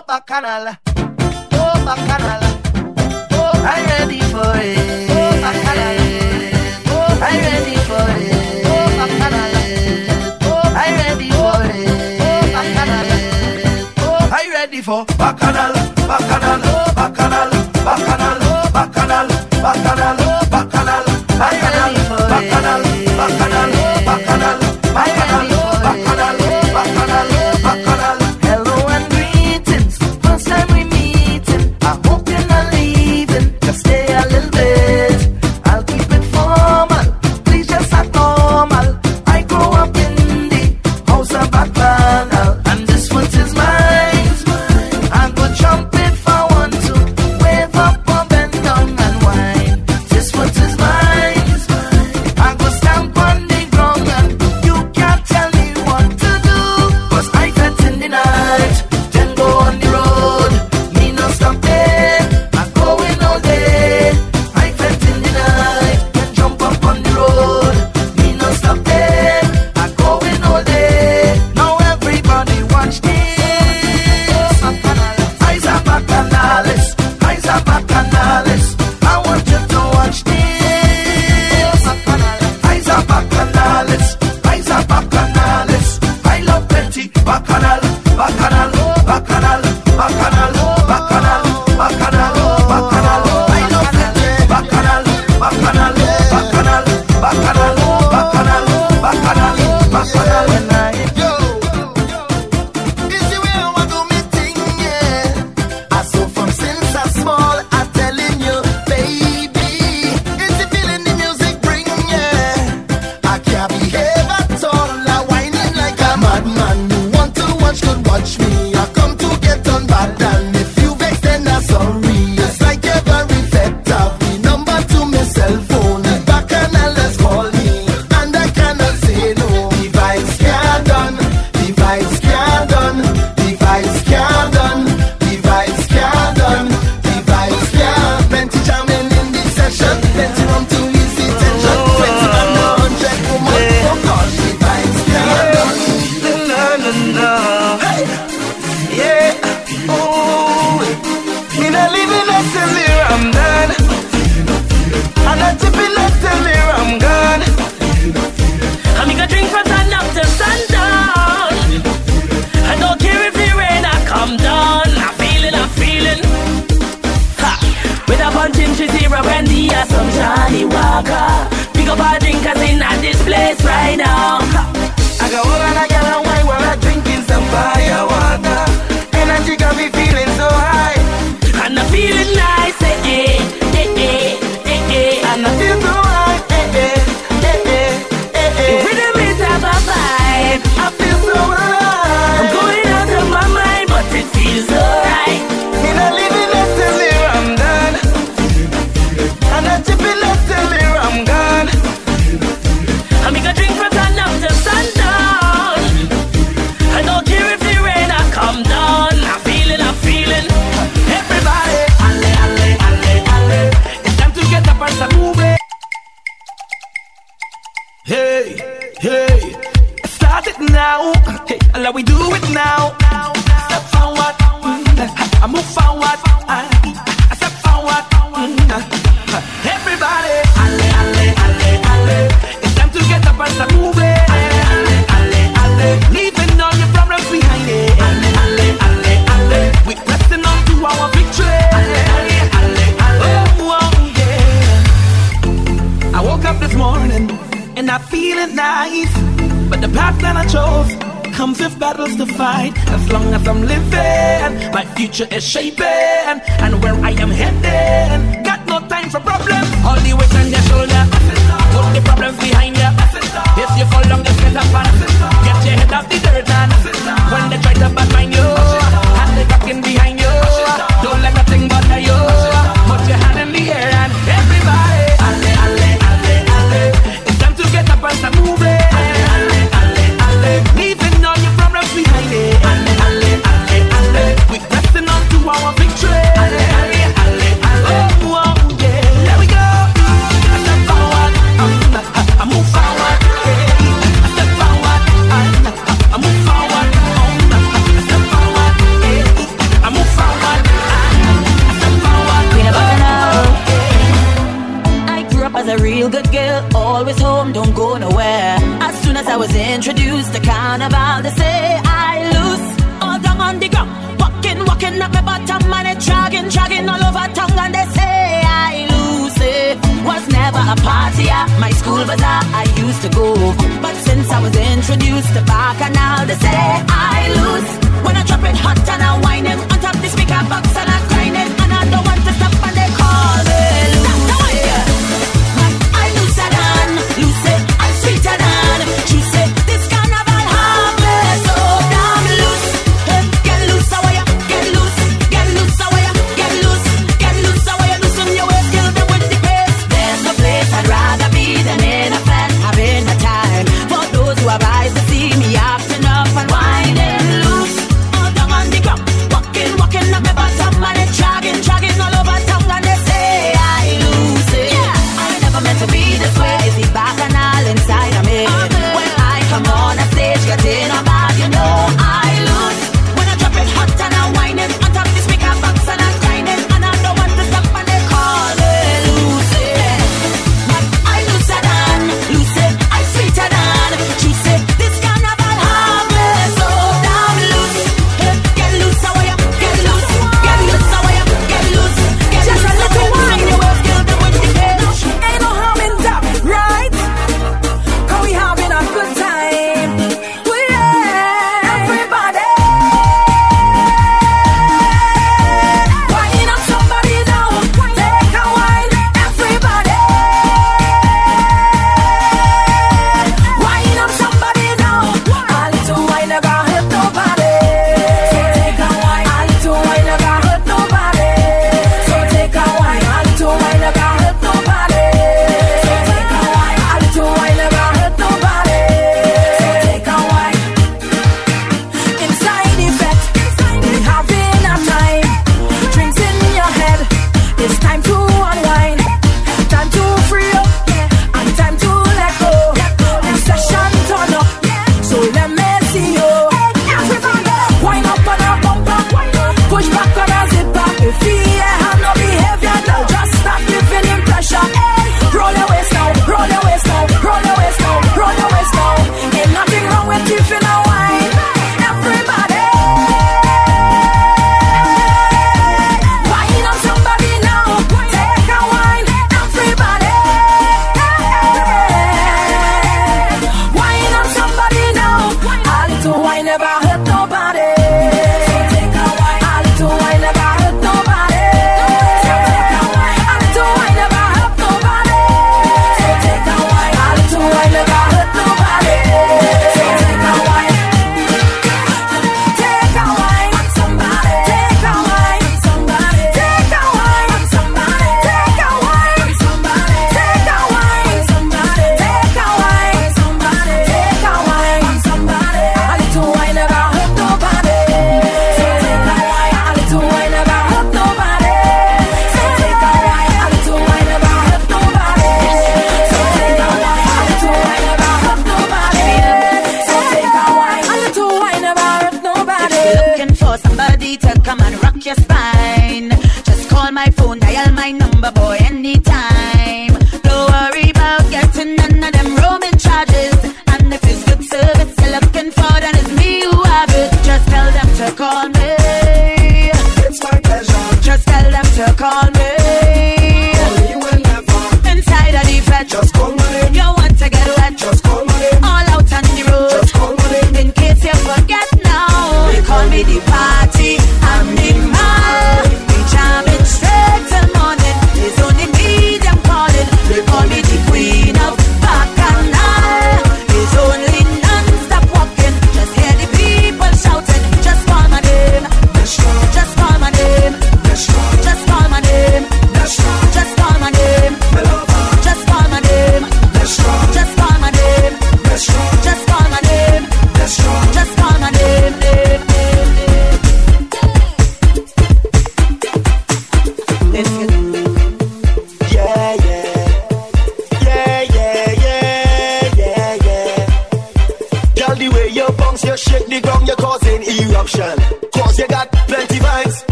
Oh, bacchanal. Oh, bacchanal. Oh, I'm ready for it. Oh. Oh, I'm ready for it. Oh. Oh, I'm ready for it. Oh. Oh, ready for bacchanal.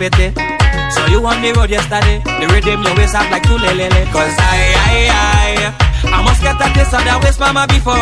pity. So you on the road yesterday, the rhythm your waist up like two lelele. Cause I, I, I, I must get at this that waist, mama, before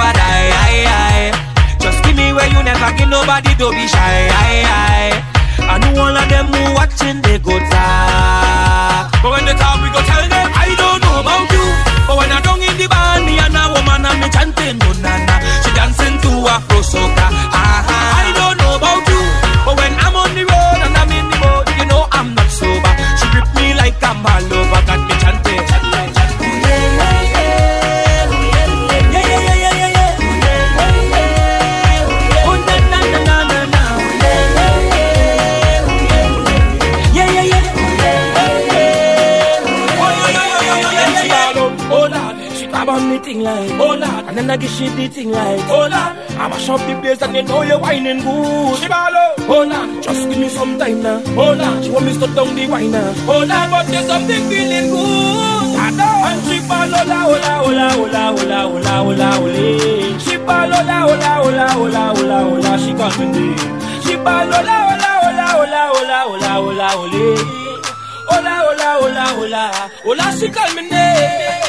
she did thing like Hold on I mash up the place and you know you're whining good She ball Hold on Just give me some time now Hold on She want me to down the wine now Hold on But there's something feeling good I know And she ball hola hola hola hola hola hola hola hola She ball hola hola hola hola hola hola She can't win She ball hola hola hola hola hola hola hola hola Hola hola hola hola hola She call me name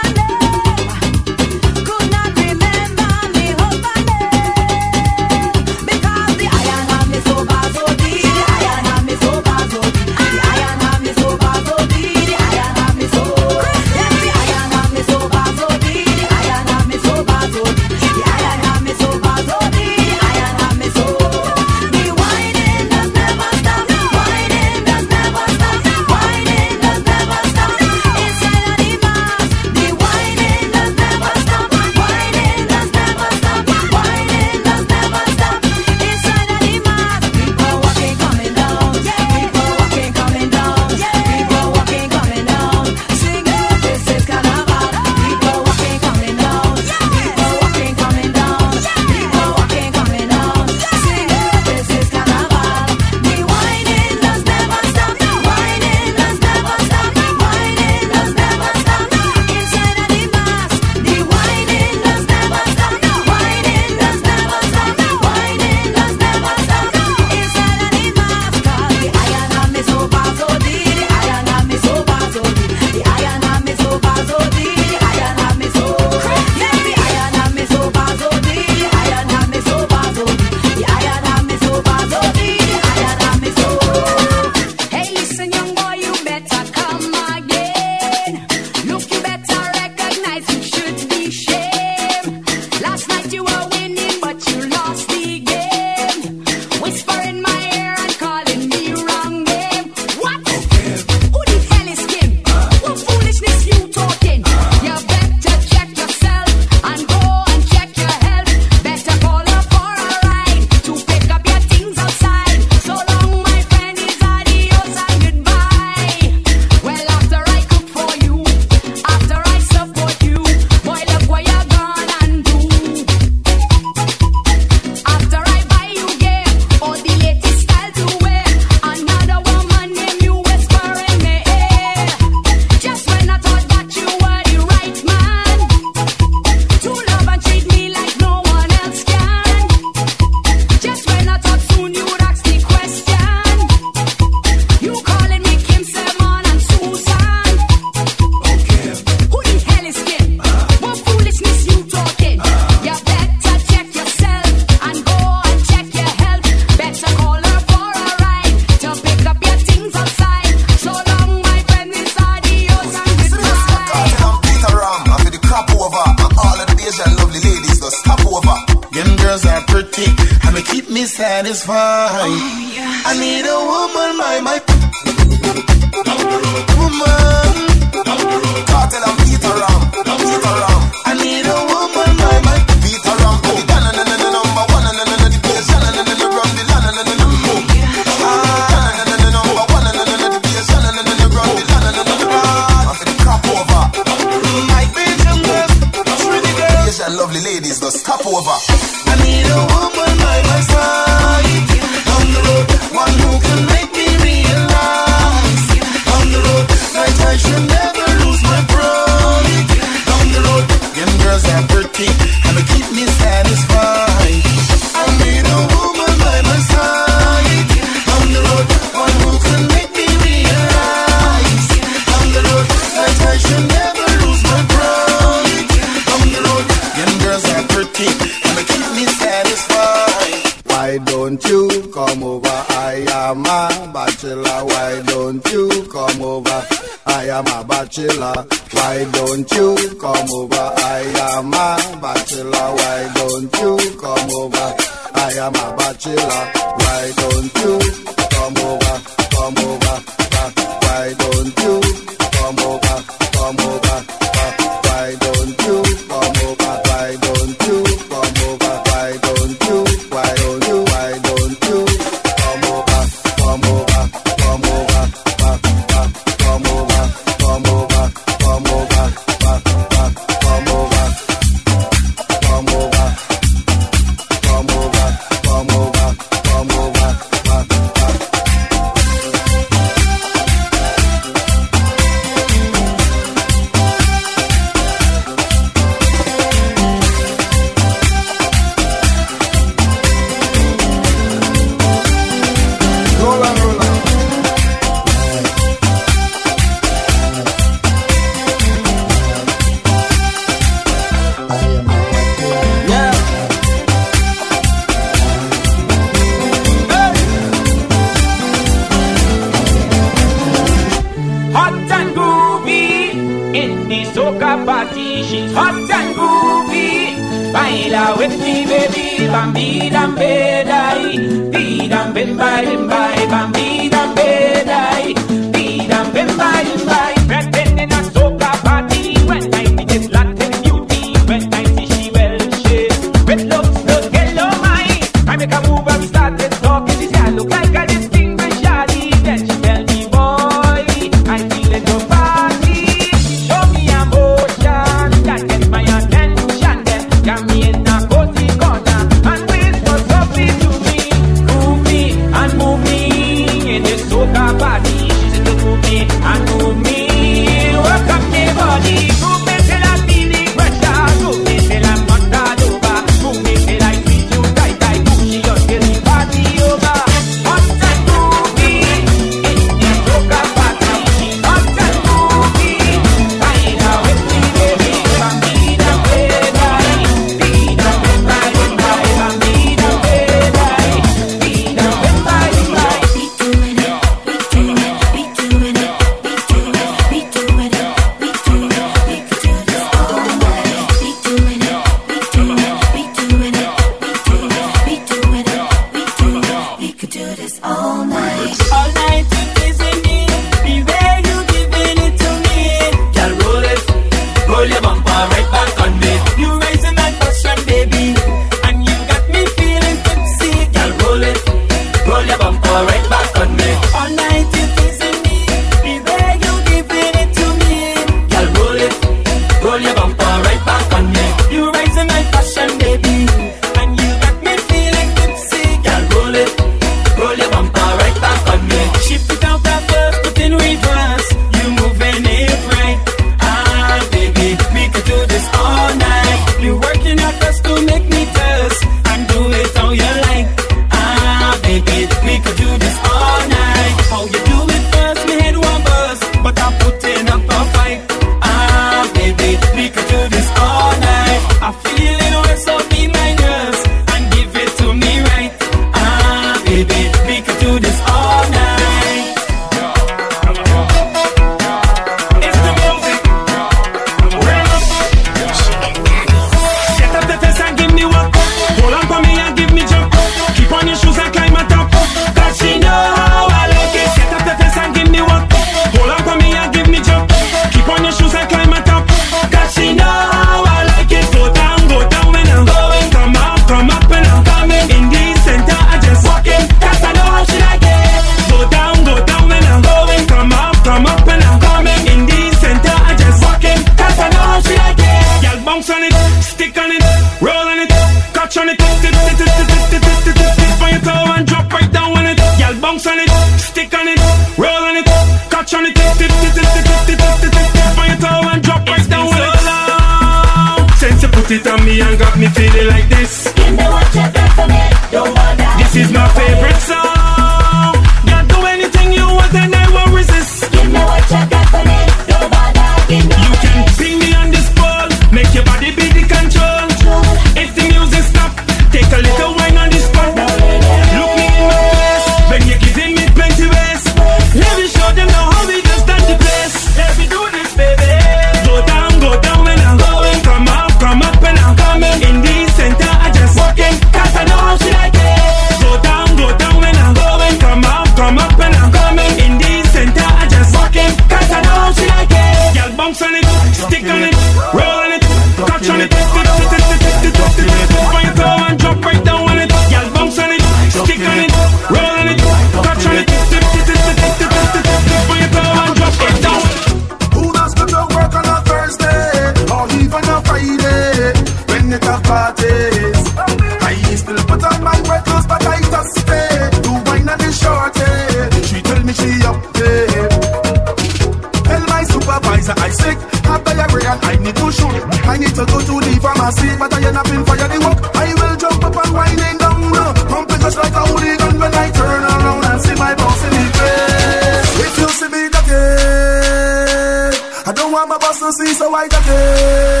a but I end up in fire the work. I will jump up and wind and down low. Pumping just like a holy gun when I turn around and see my boss in the face. If you see me again, I don't want my boss to see, so I duck it.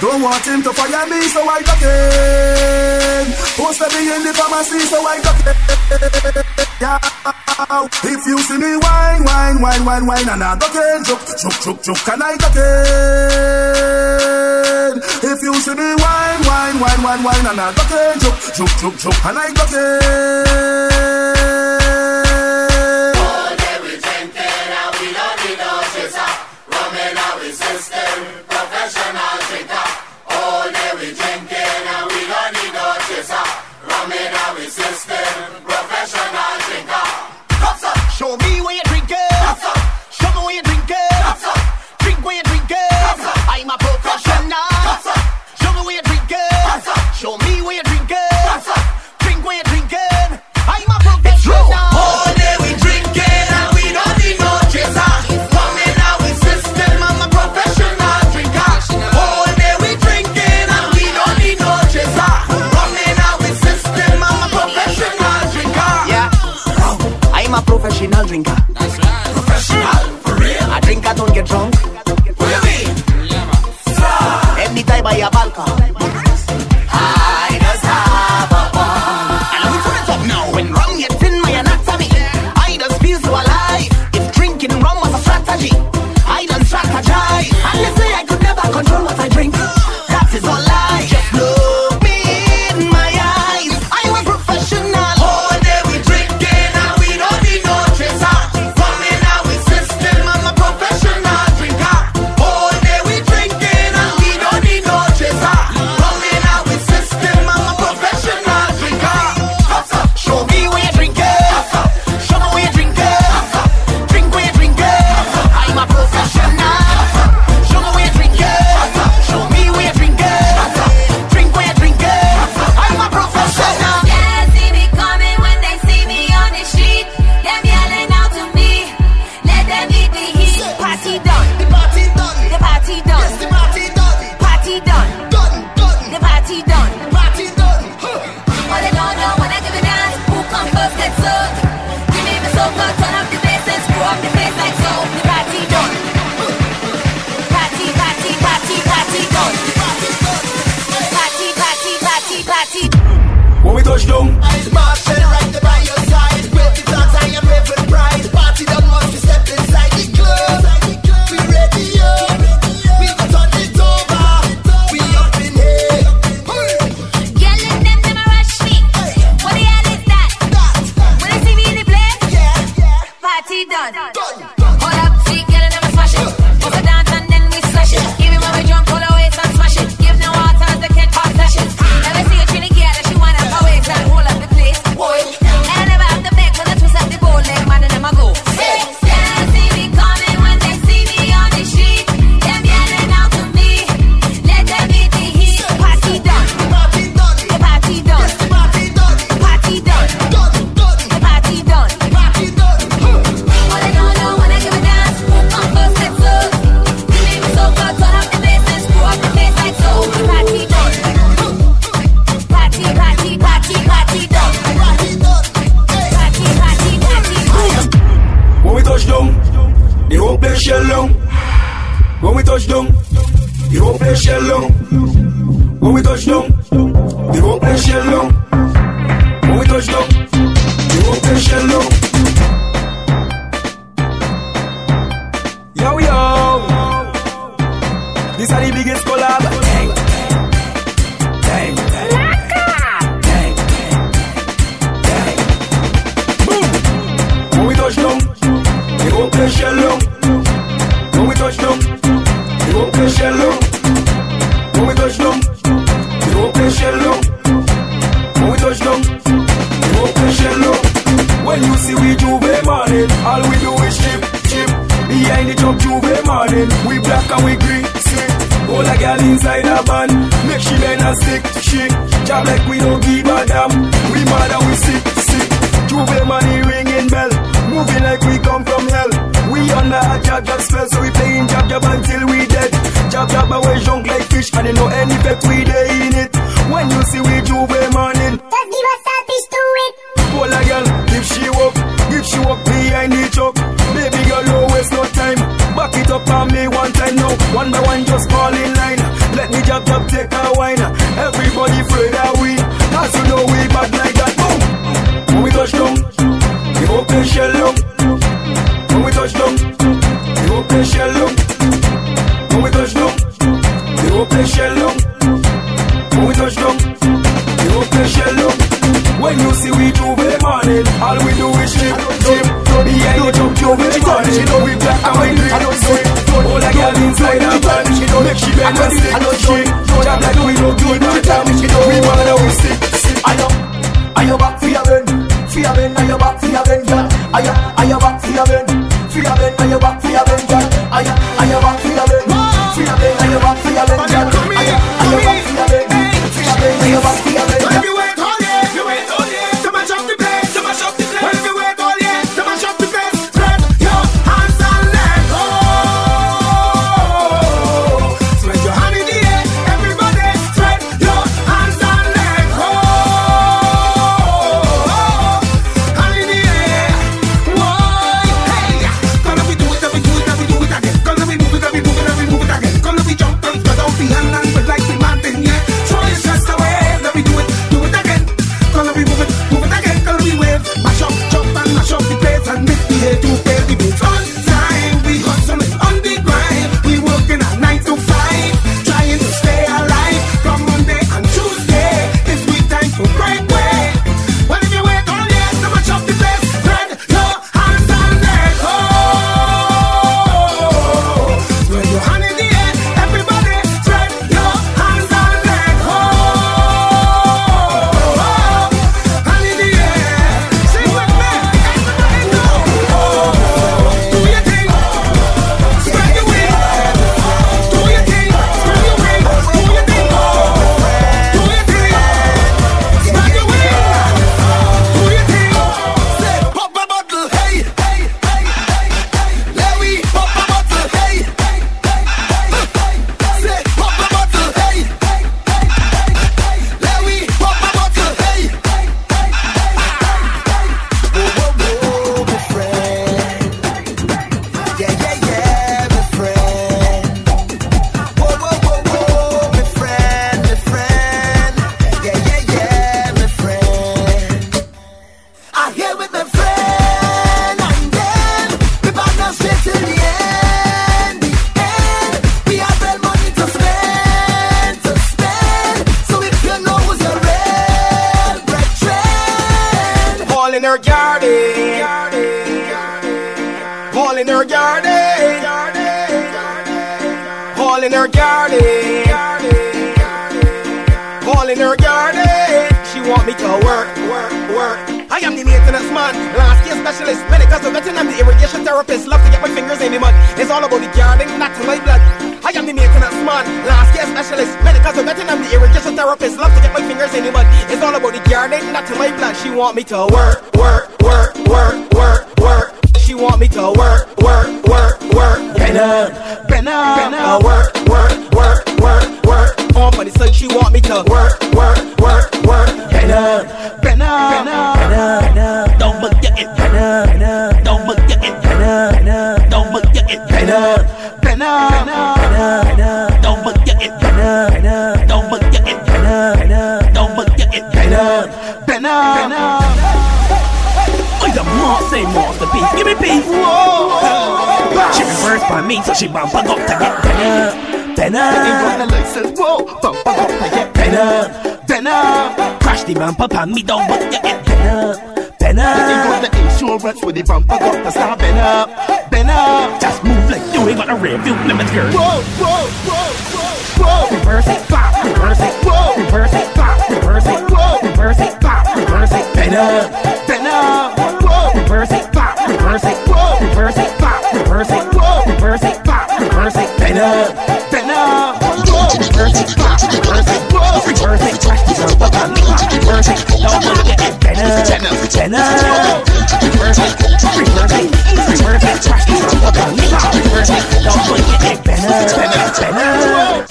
Don't want him to fire me, so I duck him. Posted me in the pharmacy, so I duck him. Yeah. If you see me whine, whine, whine, whine, whine and I duck him, chuck, chuck, chuck, chuck, and I duck him. If you see me whine, whine, whine, whine, whine and I duck him, chuck, chuck, chuck, chuck, and I duck him. Crash the bumper pan me down but you get Ben up. You got the insurance with the bumper got to up, Ben up Just move like you ain't got a rear view limit Whoa, whoa, whoa, whoa, whoa Reverse it, bop, reverse it, whoa Reverse it, bop, reverse it, whoa Reverse it, bop, reverse it, Ben up, Ben up. Whoa Reverse it, bop, reverse it, whoa Reverse it, bop, reverse it, whoa Reverse it, Bend up, bend up. Reverse it, reverse it, reverse it, crack it up, up on the clock, reverse it, don't look at it, bend up, bend up, bend up. Reverse it, reverse it, reverse it, crack it up, up on the clock, reverse it, don't look at it, bend up, bend up, bend up.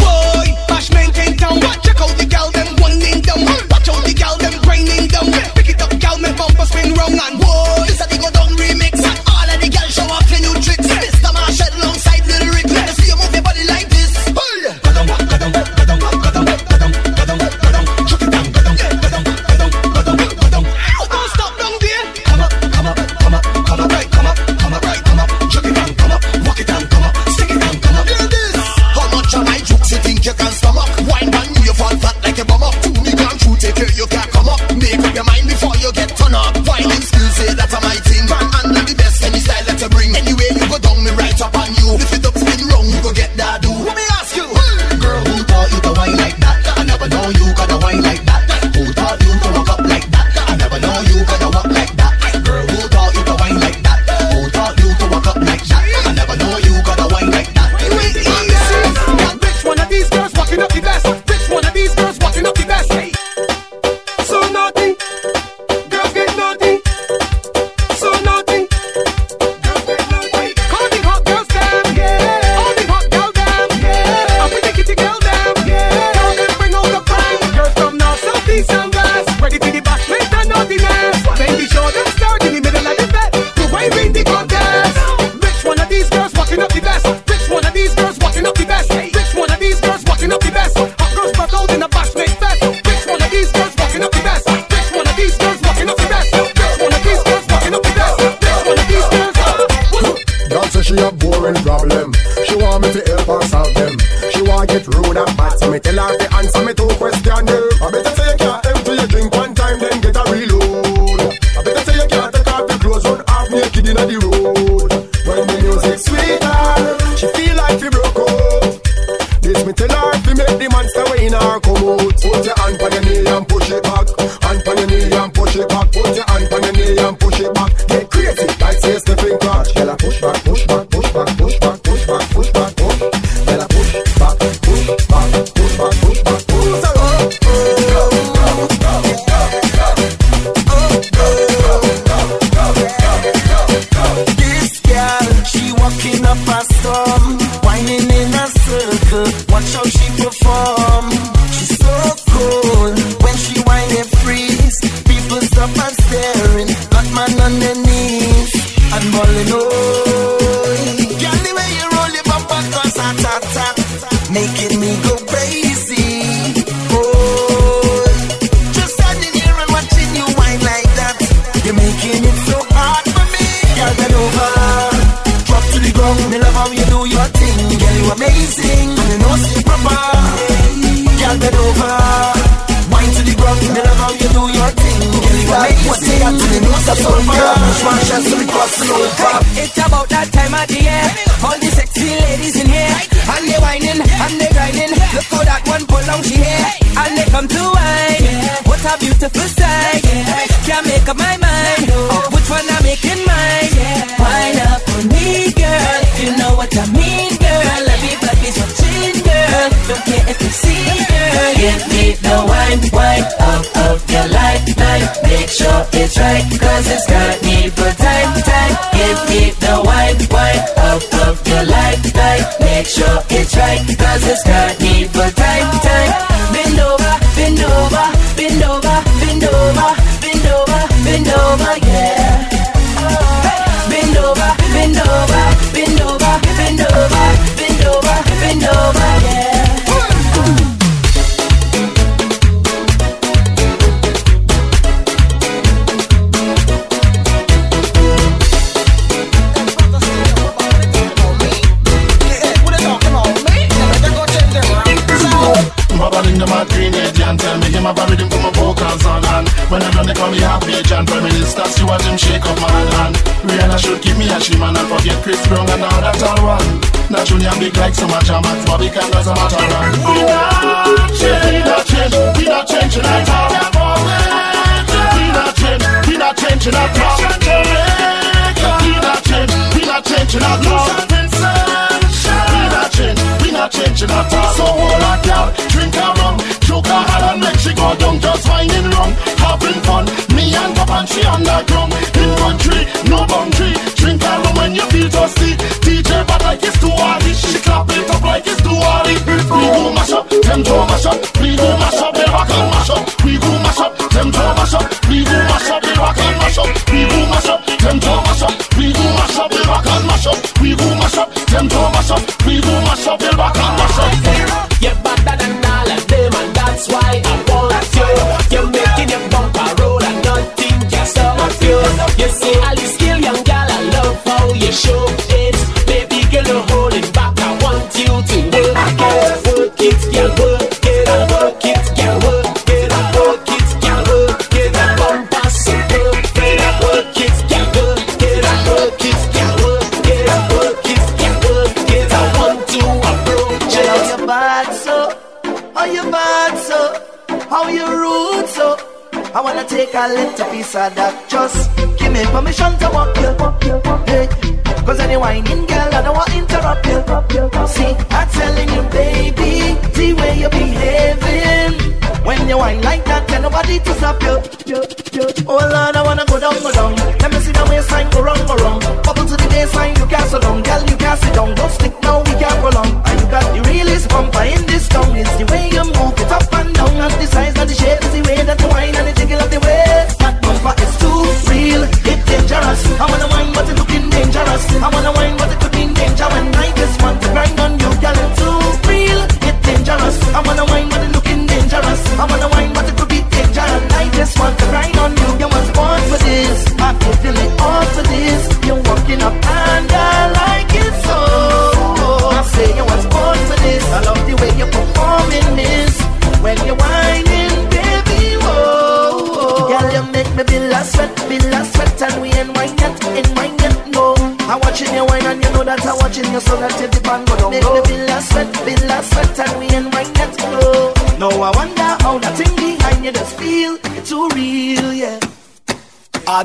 sadaka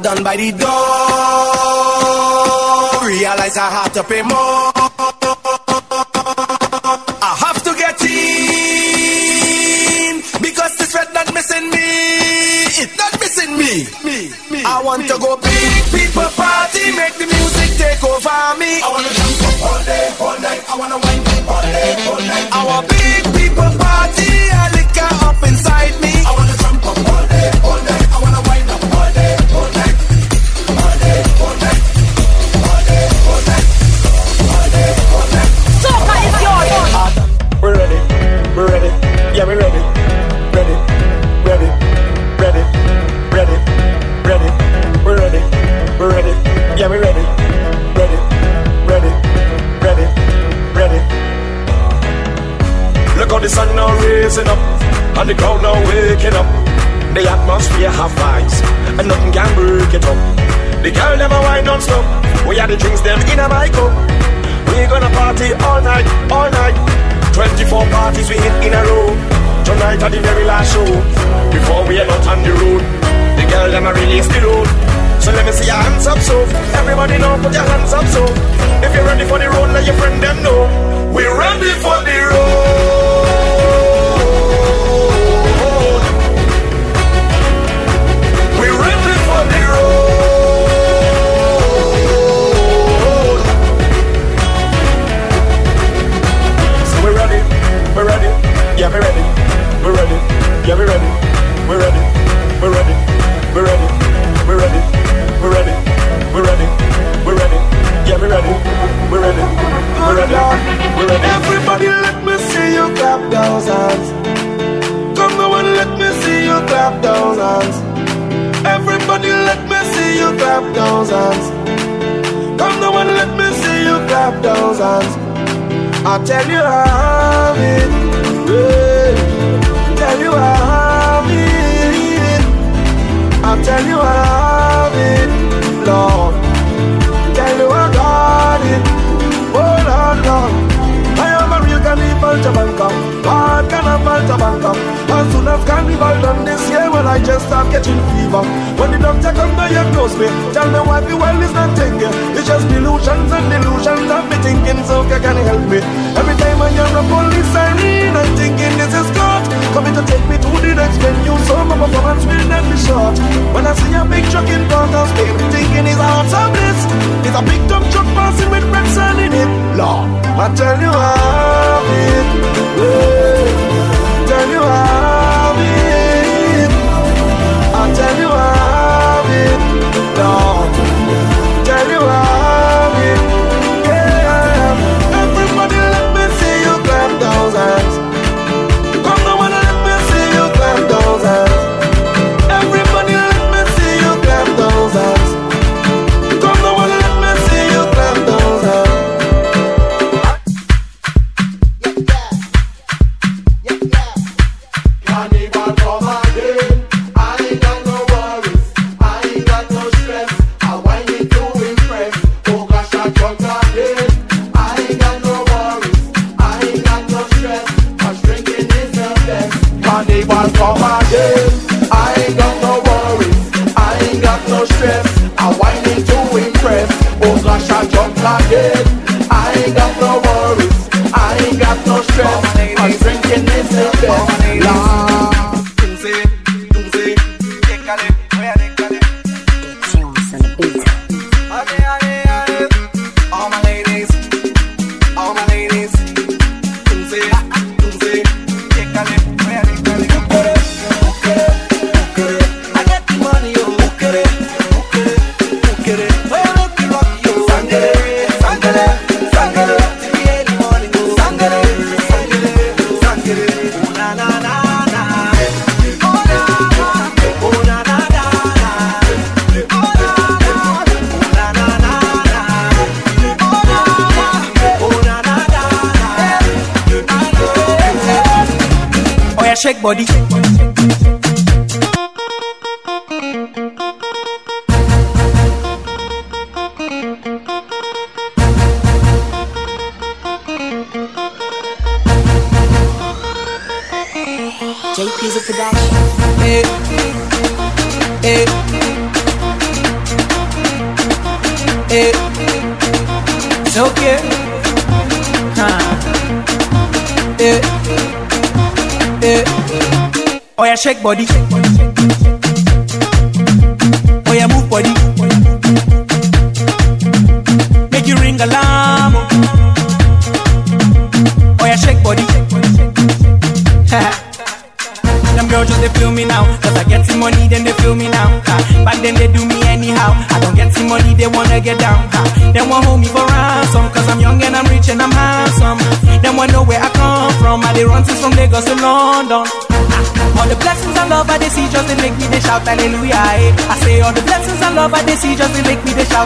Done by the door. Realize I have to pay more. I have to get in because this red not missing me. It's not missing me. me, me I want me. to go big people party, make the music take over me. I wanna jump up all day, all night. I wanna wind up all day, all night. I wanna The crowd now waking up. The atmosphere have vibes, and nothing can break it up. The girl never wind on stop. We are the drinks them in a my cup. We gonna party all night, all night. 24 parties we hit in a row. Tonight at the very last show. Before we are out on the road, the girl never release the load. So let me see your hands up, so everybody now put your hands up, so if you're ready for the road, let your friend them know we're ready for the road.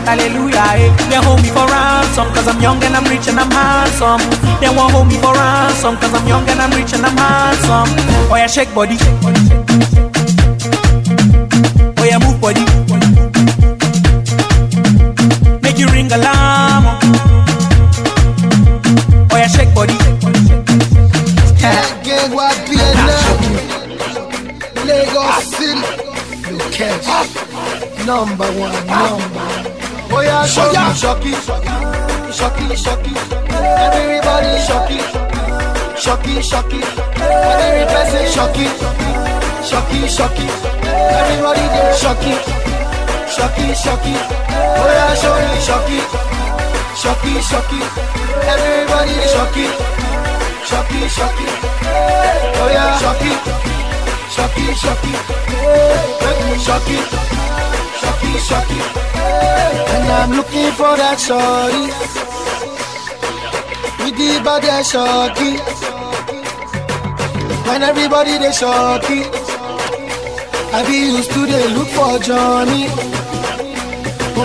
hallelujah. Eh. They hold me for ransom, cause I'm young and I'm rich and I'm handsome. They won't hold me for ransom, cause I'm young and I'm rich and I'm handsome. Oh yeah, shake body. Oh yeah, move body. Make you ring alarm. Oh yeah, shake body. Lagos City, you catch number one, number one. Oh yeah, shocky, shocky, shocky, shocky. Everybody shocky, shocky, shocky. Every person shocky, shocky, shocky. Everybody there shocky, shocky, shocky. Oh yeah, shocky, shocky, shocky, shocky. Everybody shocky, shocky, shocky. Oh yeah, shocky, shocky, shocky. Shocky shocky. And I'm looking for that shorty. With the body shocky. When everybody they shocky. I be used to they look for Johnny.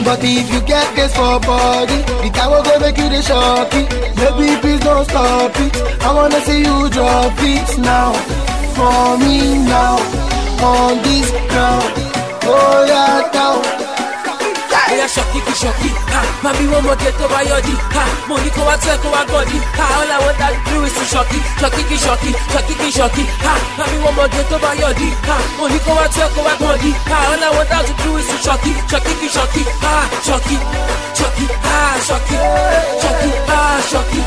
But if you get this for body, the guy will go make you the shocky. Baby, please don't stop it. I wanna see you drop it now. For me now, on this ground. Oh yeah, down. Oya ṣọ̀kì kì ṣọ̀kì, máa bí wọ́n mọ̀dé tó bá yọ̀dí, mo ní kó wá tẹ́ kó wá gọ̀dí, want to do is to ṣọ̀kì, ṣọ̀kì kì ṣọ̀kì, ṣọ̀kì kì ṣọ̀kì, máa bí wọ́n mọ̀dé tó bá yọ̀dí, mo ní kó wá tẹ́ kó wá gọ̀dí, want to do is to ṣọ̀kì, ṣọ̀kì kì ṣọ̀kì, ṣọ̀kì, ṣọ̀kì, ha, ṣọ̀kì, ṣọ̀kì, ṣọ̀kì,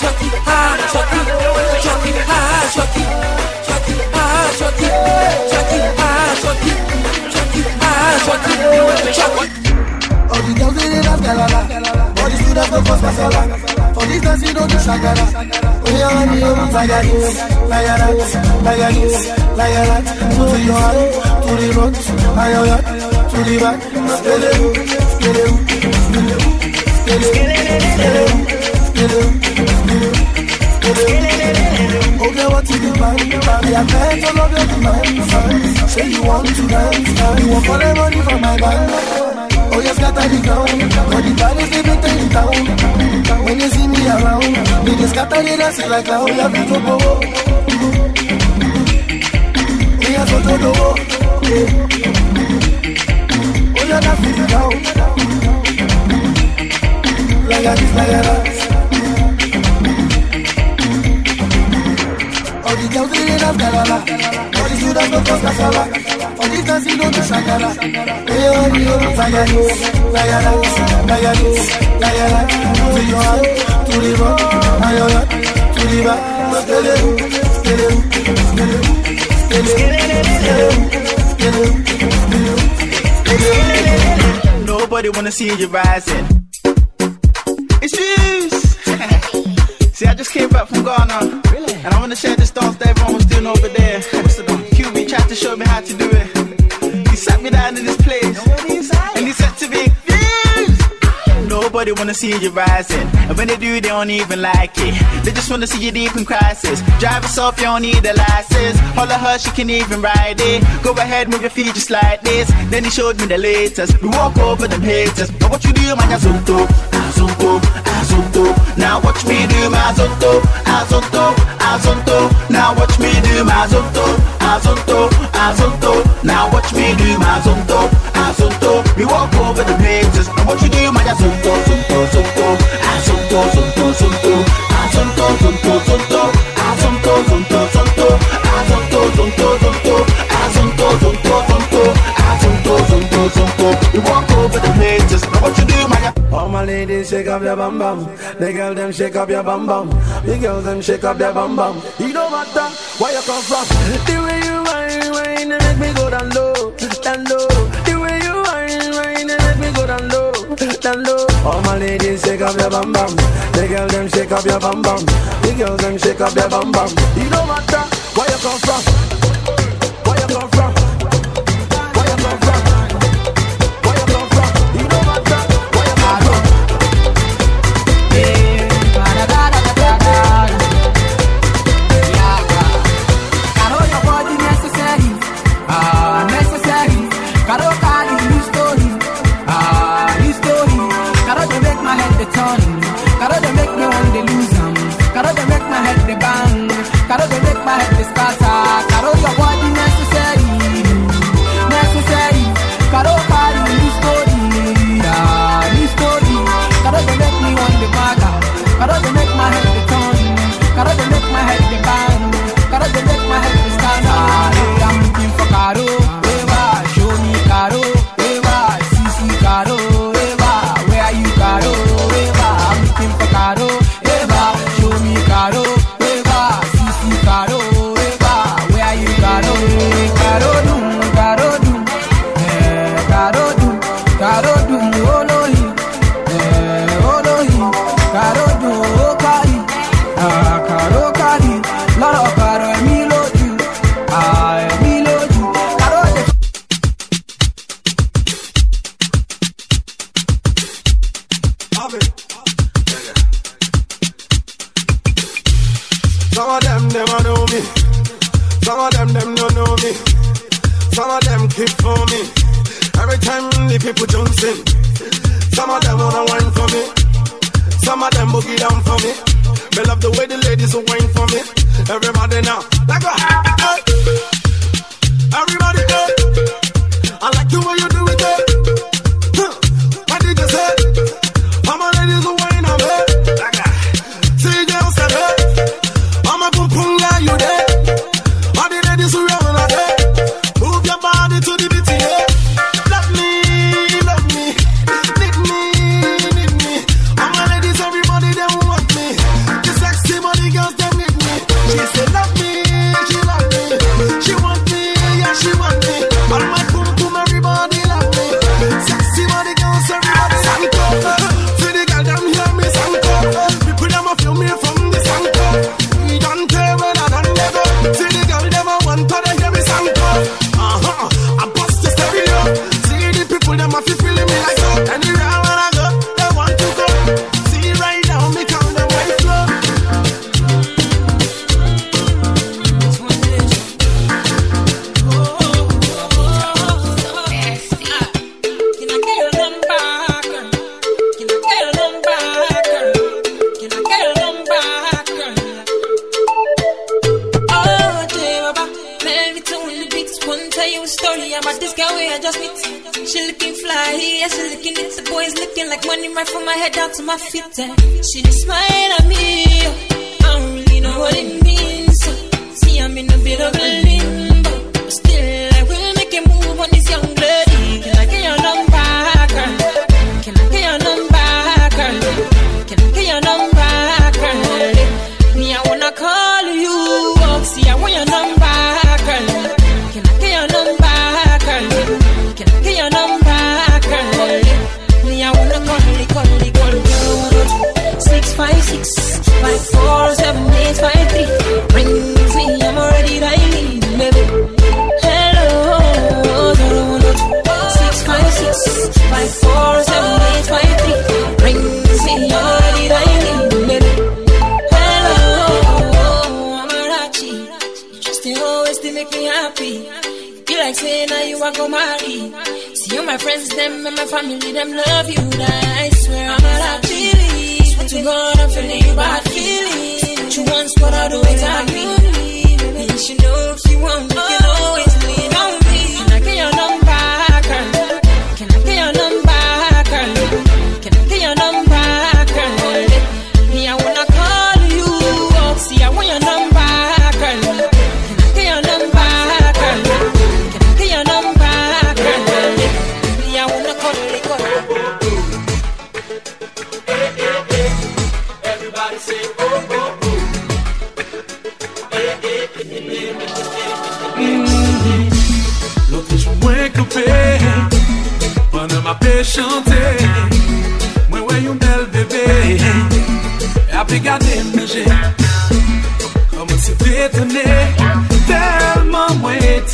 ṣọ̀kì, ha, ṣọ̀kì, ṣọ̀kì, ha, ṣọ̀kì, ṣọ̀kì, ha, ṣọ̀kì, ṣọ̀kì, eyes, what you do with? All the girls in it galala All the students no cause kasala For this dance you don't do shakara Only your honey, you look like a goose Like a rat, like a goose, like a rat To your heart, to the road And your yacht, to the back Skelewu, skele who, skele who Skelewu, skele who, skele who Skele who, skele who, skele who Okay, what you? Baby, I bet all of your demands. Say you want to dance, you want all the money from my band. Oh, you scatter the ground. But the they beat in town. When you see me around, they just scatter the dance like how you have to go. Me a so to do. Oh, you got to down. Like a this, like a that. Galala. Skele, skele, skele, skele, skele, skele, skele. Nobody wanna see you rising. It's juice. see, I just came back from Ghana. And I wanna share this dance that everyone was doing over there. What's the? QB tried to show me how to do it. He sat me down in this place. And he said to me! Nobody wanna see you rising. And when they do, they don't even like it. They just wanna see you deep in crisis. Drive yourself, you don't need a license. Of her, she can even ride it. Go ahead, move your feet just like this. Then he showed me the latest. We walk over them haters. But what you do, man, azonto, azonto, azonto. Now watch me do my azonto, azonto, azonto. Now watch me do my azonto, azonto, azonto. Now watch me do my azonto, azonto. We walk over the haters. Now what you do, man, azonto, zonto, zonto, azonto, zonto, zonto, azonto, zonto, zonto, azonto, zonto, zonto, azonto, zonto, zonto, azonto, zonto, zonto, azonto, zonto, zonto. We walk over the haters. Now what you do, man? My ladies shake up your bum bum. The girl them shake up your bum bum. The girls them shake up their bum bum. It don't matter where you come from. The way you whine, whine, and make me go down low, down low. The way you whine, whine, and make me go down low, down low. All my ladies shake up your bum bum. The girl them shake up your bum bum. The girls them shake up their bum bum. It don't matter where you come from. Where you come from.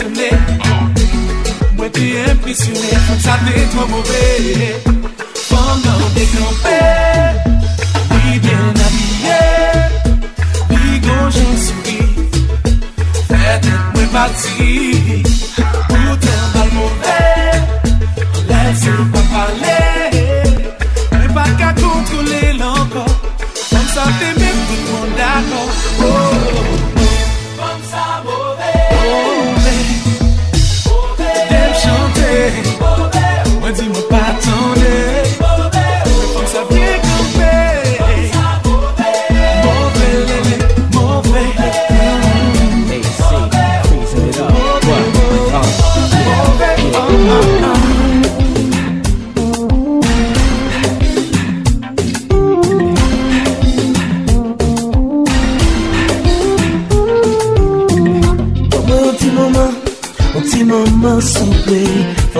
impresyonè Mwen te impresyonè Fèm sa te tro mwove Pendan dekampè Bi bien abye Bi gonjen souri Fè tèt mwen pati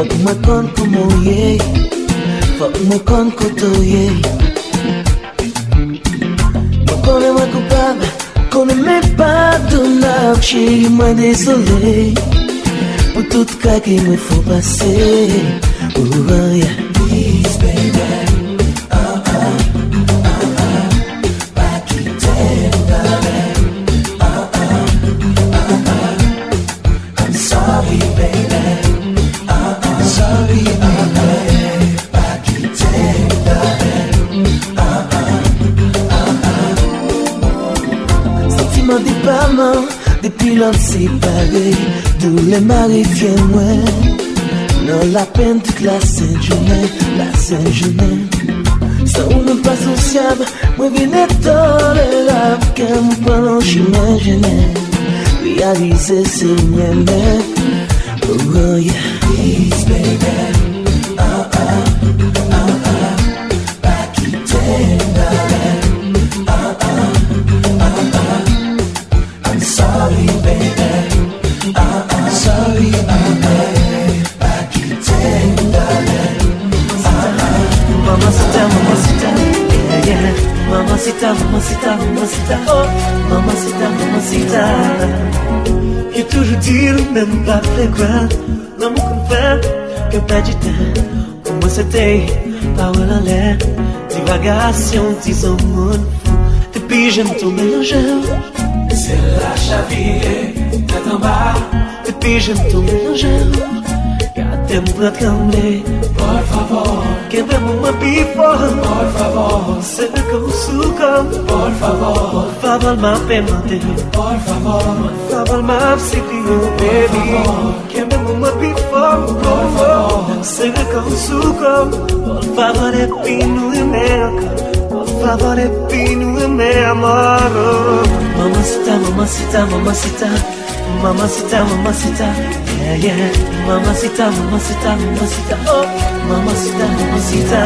Phận mà con của mồ ye Phận mà con của tôi ye Mà con em mà của baba Con em mê ba tu na Che ma désolé Por tudo que me for passei Oh yeah Please baby. jan separe Doule marike mwen Nan la peine tout la sen jounen La sen jounen Sa ou mwen pa sosyab Mwen vine tole lav Kem panon jounen jounen Realize se mwen men Oh yeah. Please baby même pas fait grand L'amour qu'on fait, que pas du temps Pour moi c'était parole en l'air Divagation, disons mon fou Depuis j'aime ton mélanger C'est la chavirée, tête en bas Depuis j'aime ton mélanger embracame, por favor. Quebremos uma pipa, por favor. Cerca o sucam, por favor. Fava ma pemate, por favor. Fava ma psipio, baby. Quebremos uma pipa, por favor. Cerca o sucam, por favor. É pino e meca. favor, é pino e me amor. Mamacita, mamacita, mamacita. mama sita mama sita yeah. Yeah mama sita mama sita mama sita oh mama sita mama sita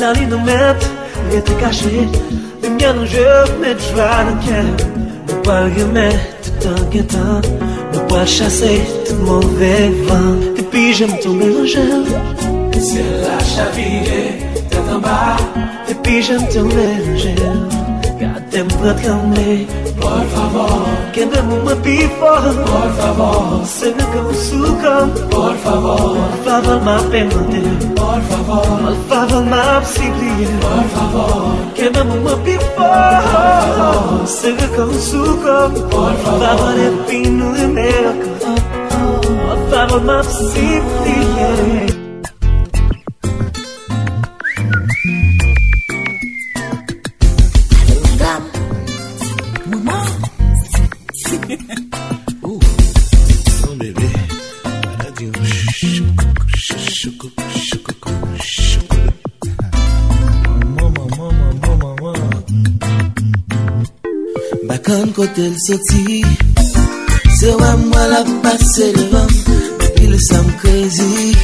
la ligne mètre était cachée mais bien je me joie le cœur. Pas remettre tout en guettant ne pas chasser tout mauvais vent. Et puis j'aime ton mélange c'est la chavirée tête en bas. Et puis j'aime ton mélange garde tes Por favor, que me uma pipa. Por favor, me como suca. Por favor, favor, ma permane. Por favor, por favor, ma psiquiatra. Por favor, que me uma pipa. Por favor, me como suca. Por favor, é pino e meca. Por favor, ma kote l soti. Se wè mwa la pase devan Depi le sam crazy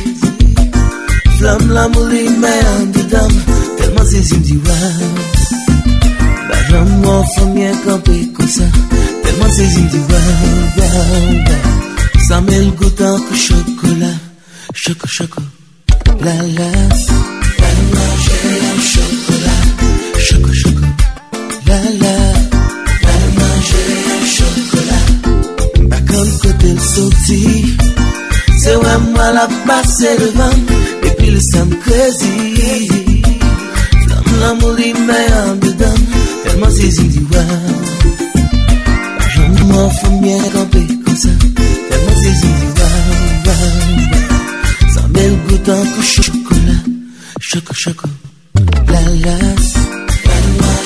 Flam la mouli mè an di dam Telman se zim di wow Bajan mwa fòmye kampe kosa Telman se zim di wow Sa mè l goutan kou chokola Choko, choko, la la soti Se wè mwa la pase devan Depi le sam krezi Flam la mou li mè an dedan Telman se zin di wè Joun mwen fèm yè kampè kon sa Telman se zin di wè San bel goutan kou chokola Choko choko La la. Fèm mwen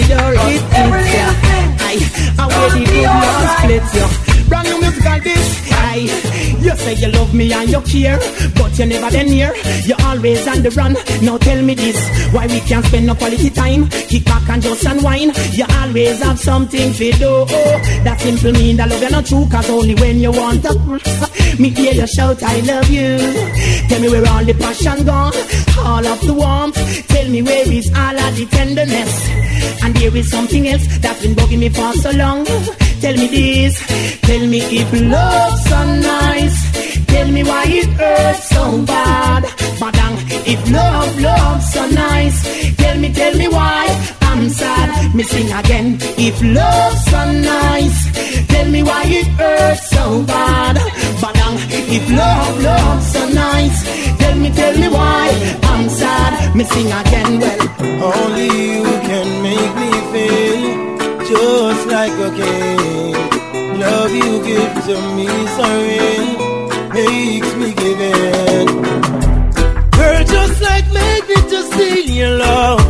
so let the door hit every it, little yeah. thing Aye, and where the good alright. split, yo. Brand new musical dish, aye. You say you love me and you care, but you never then near. You always on the run. Now tell me this, why we can't spend no quality time? Kick back and just unwind. You always have something to do. That simple mean that love you not true, cause only when you want to. Me hear you shout, I love you. Tell me where all the passion gone, all of the warmth. Tell me where is all of the tenderness. And there is something else that's been bugging me for so long. Tell me this, tell me if love's so nice. Tell me why it hurts so bad. Madang, if love, love's so nice. Tell me, tell me why I'm sad. Me sing again. If love's so nice, tell me why it hurts so bad. Madang, if love, love's so nice. Tell me, tell me why I'm sad. Me sing again. Well, Only you can make me feel just like a king. Love you give to me so real, makes me give in. Girl, just like magnet, steal your love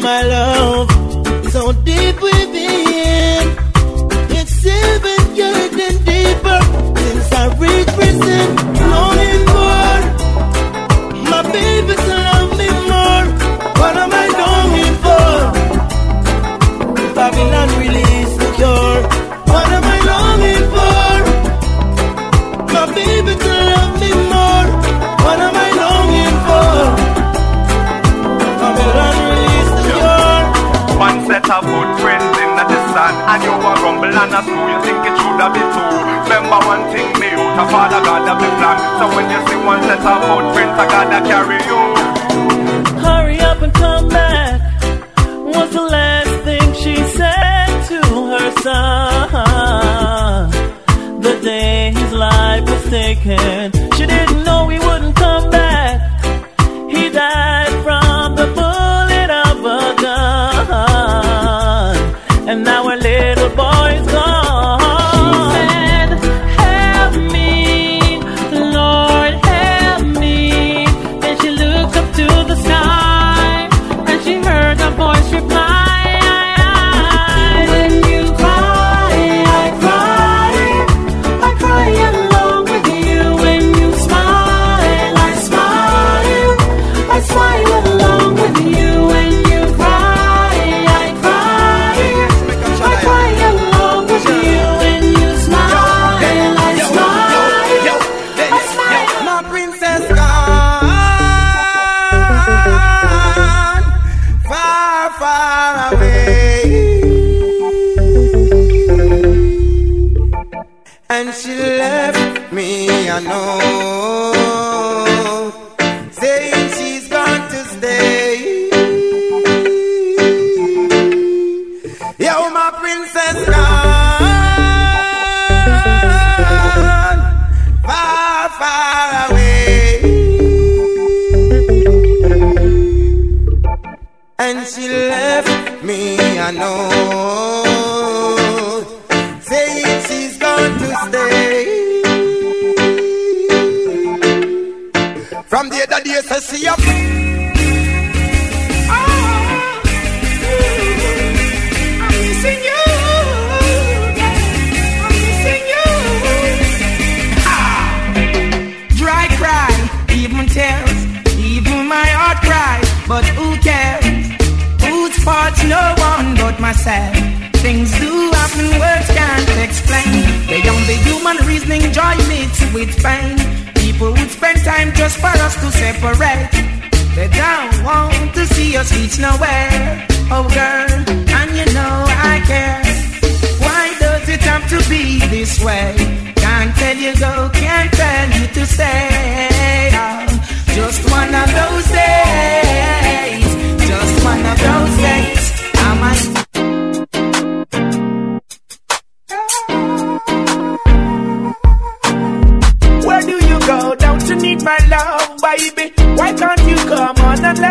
my love And you a rumble and a screw You think it should have been two Remember one thing me out A father God have the plan. So when you see one set of footprints I gotta carry you. Hurry up and come back. Was the last thing she said to her son. The day his life was taken, she didn't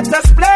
let us play?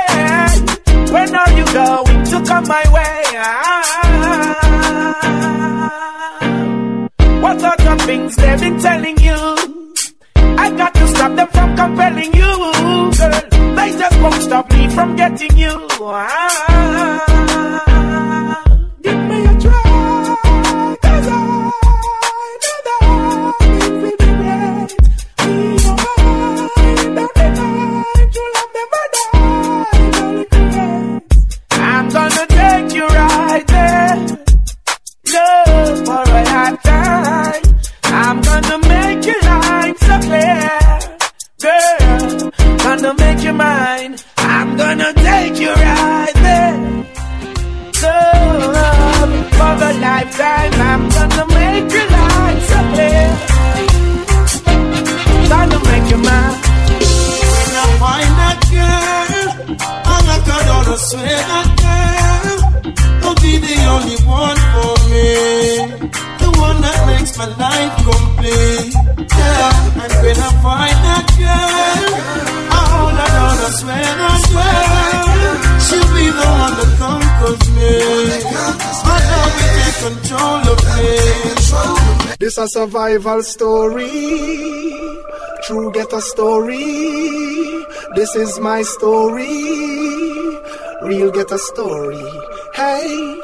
Survival story. True get a story. This is my story. Real get a story. Hey.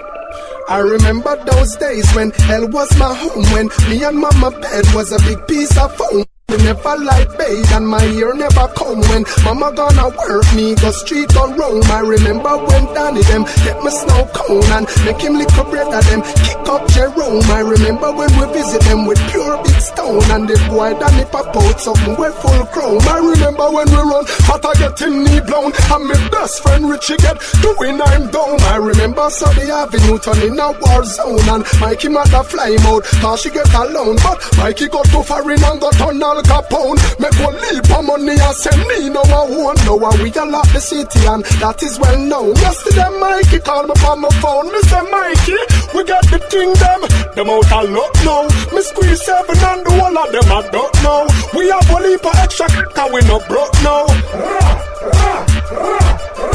I remember those days when hell was my home. When me and mama bed was a big piece of foam. Never like bathe and my ear never come When mama gonna work me go street or roam I remember when Danny them get me snow cone And make him lick a bread at them kick up Jerome. I remember when we visit them with pure big stone And the boy Danny pop out something with full chrome. I remember when we run hot I get him knee blown And my best friend Richie get doing I'm down. I remember Sunday Avenue turning a war zone And Mikey mother fly out cause she get alone. But Mikey got too far in and got on Al Capone Make one leap of money and send me no one know how we unlock the city and that is well known. Yesterday Mikey called me from my phone. Mr. Mikey, we got the thing them. Them out a lot now. Me squeeze seven and the whole of them I don't know. We have a leap of extra cause we no broke now.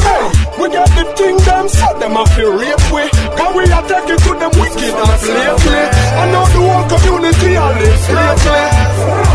Hey, we got the thing them. So them a feel rape we. Cause we are taking to them wicked and slavery? I know the whole community are live safely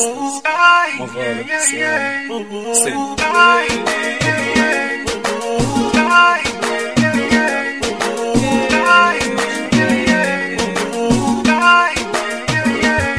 yeah, yeah. Aye, yeah, yeah.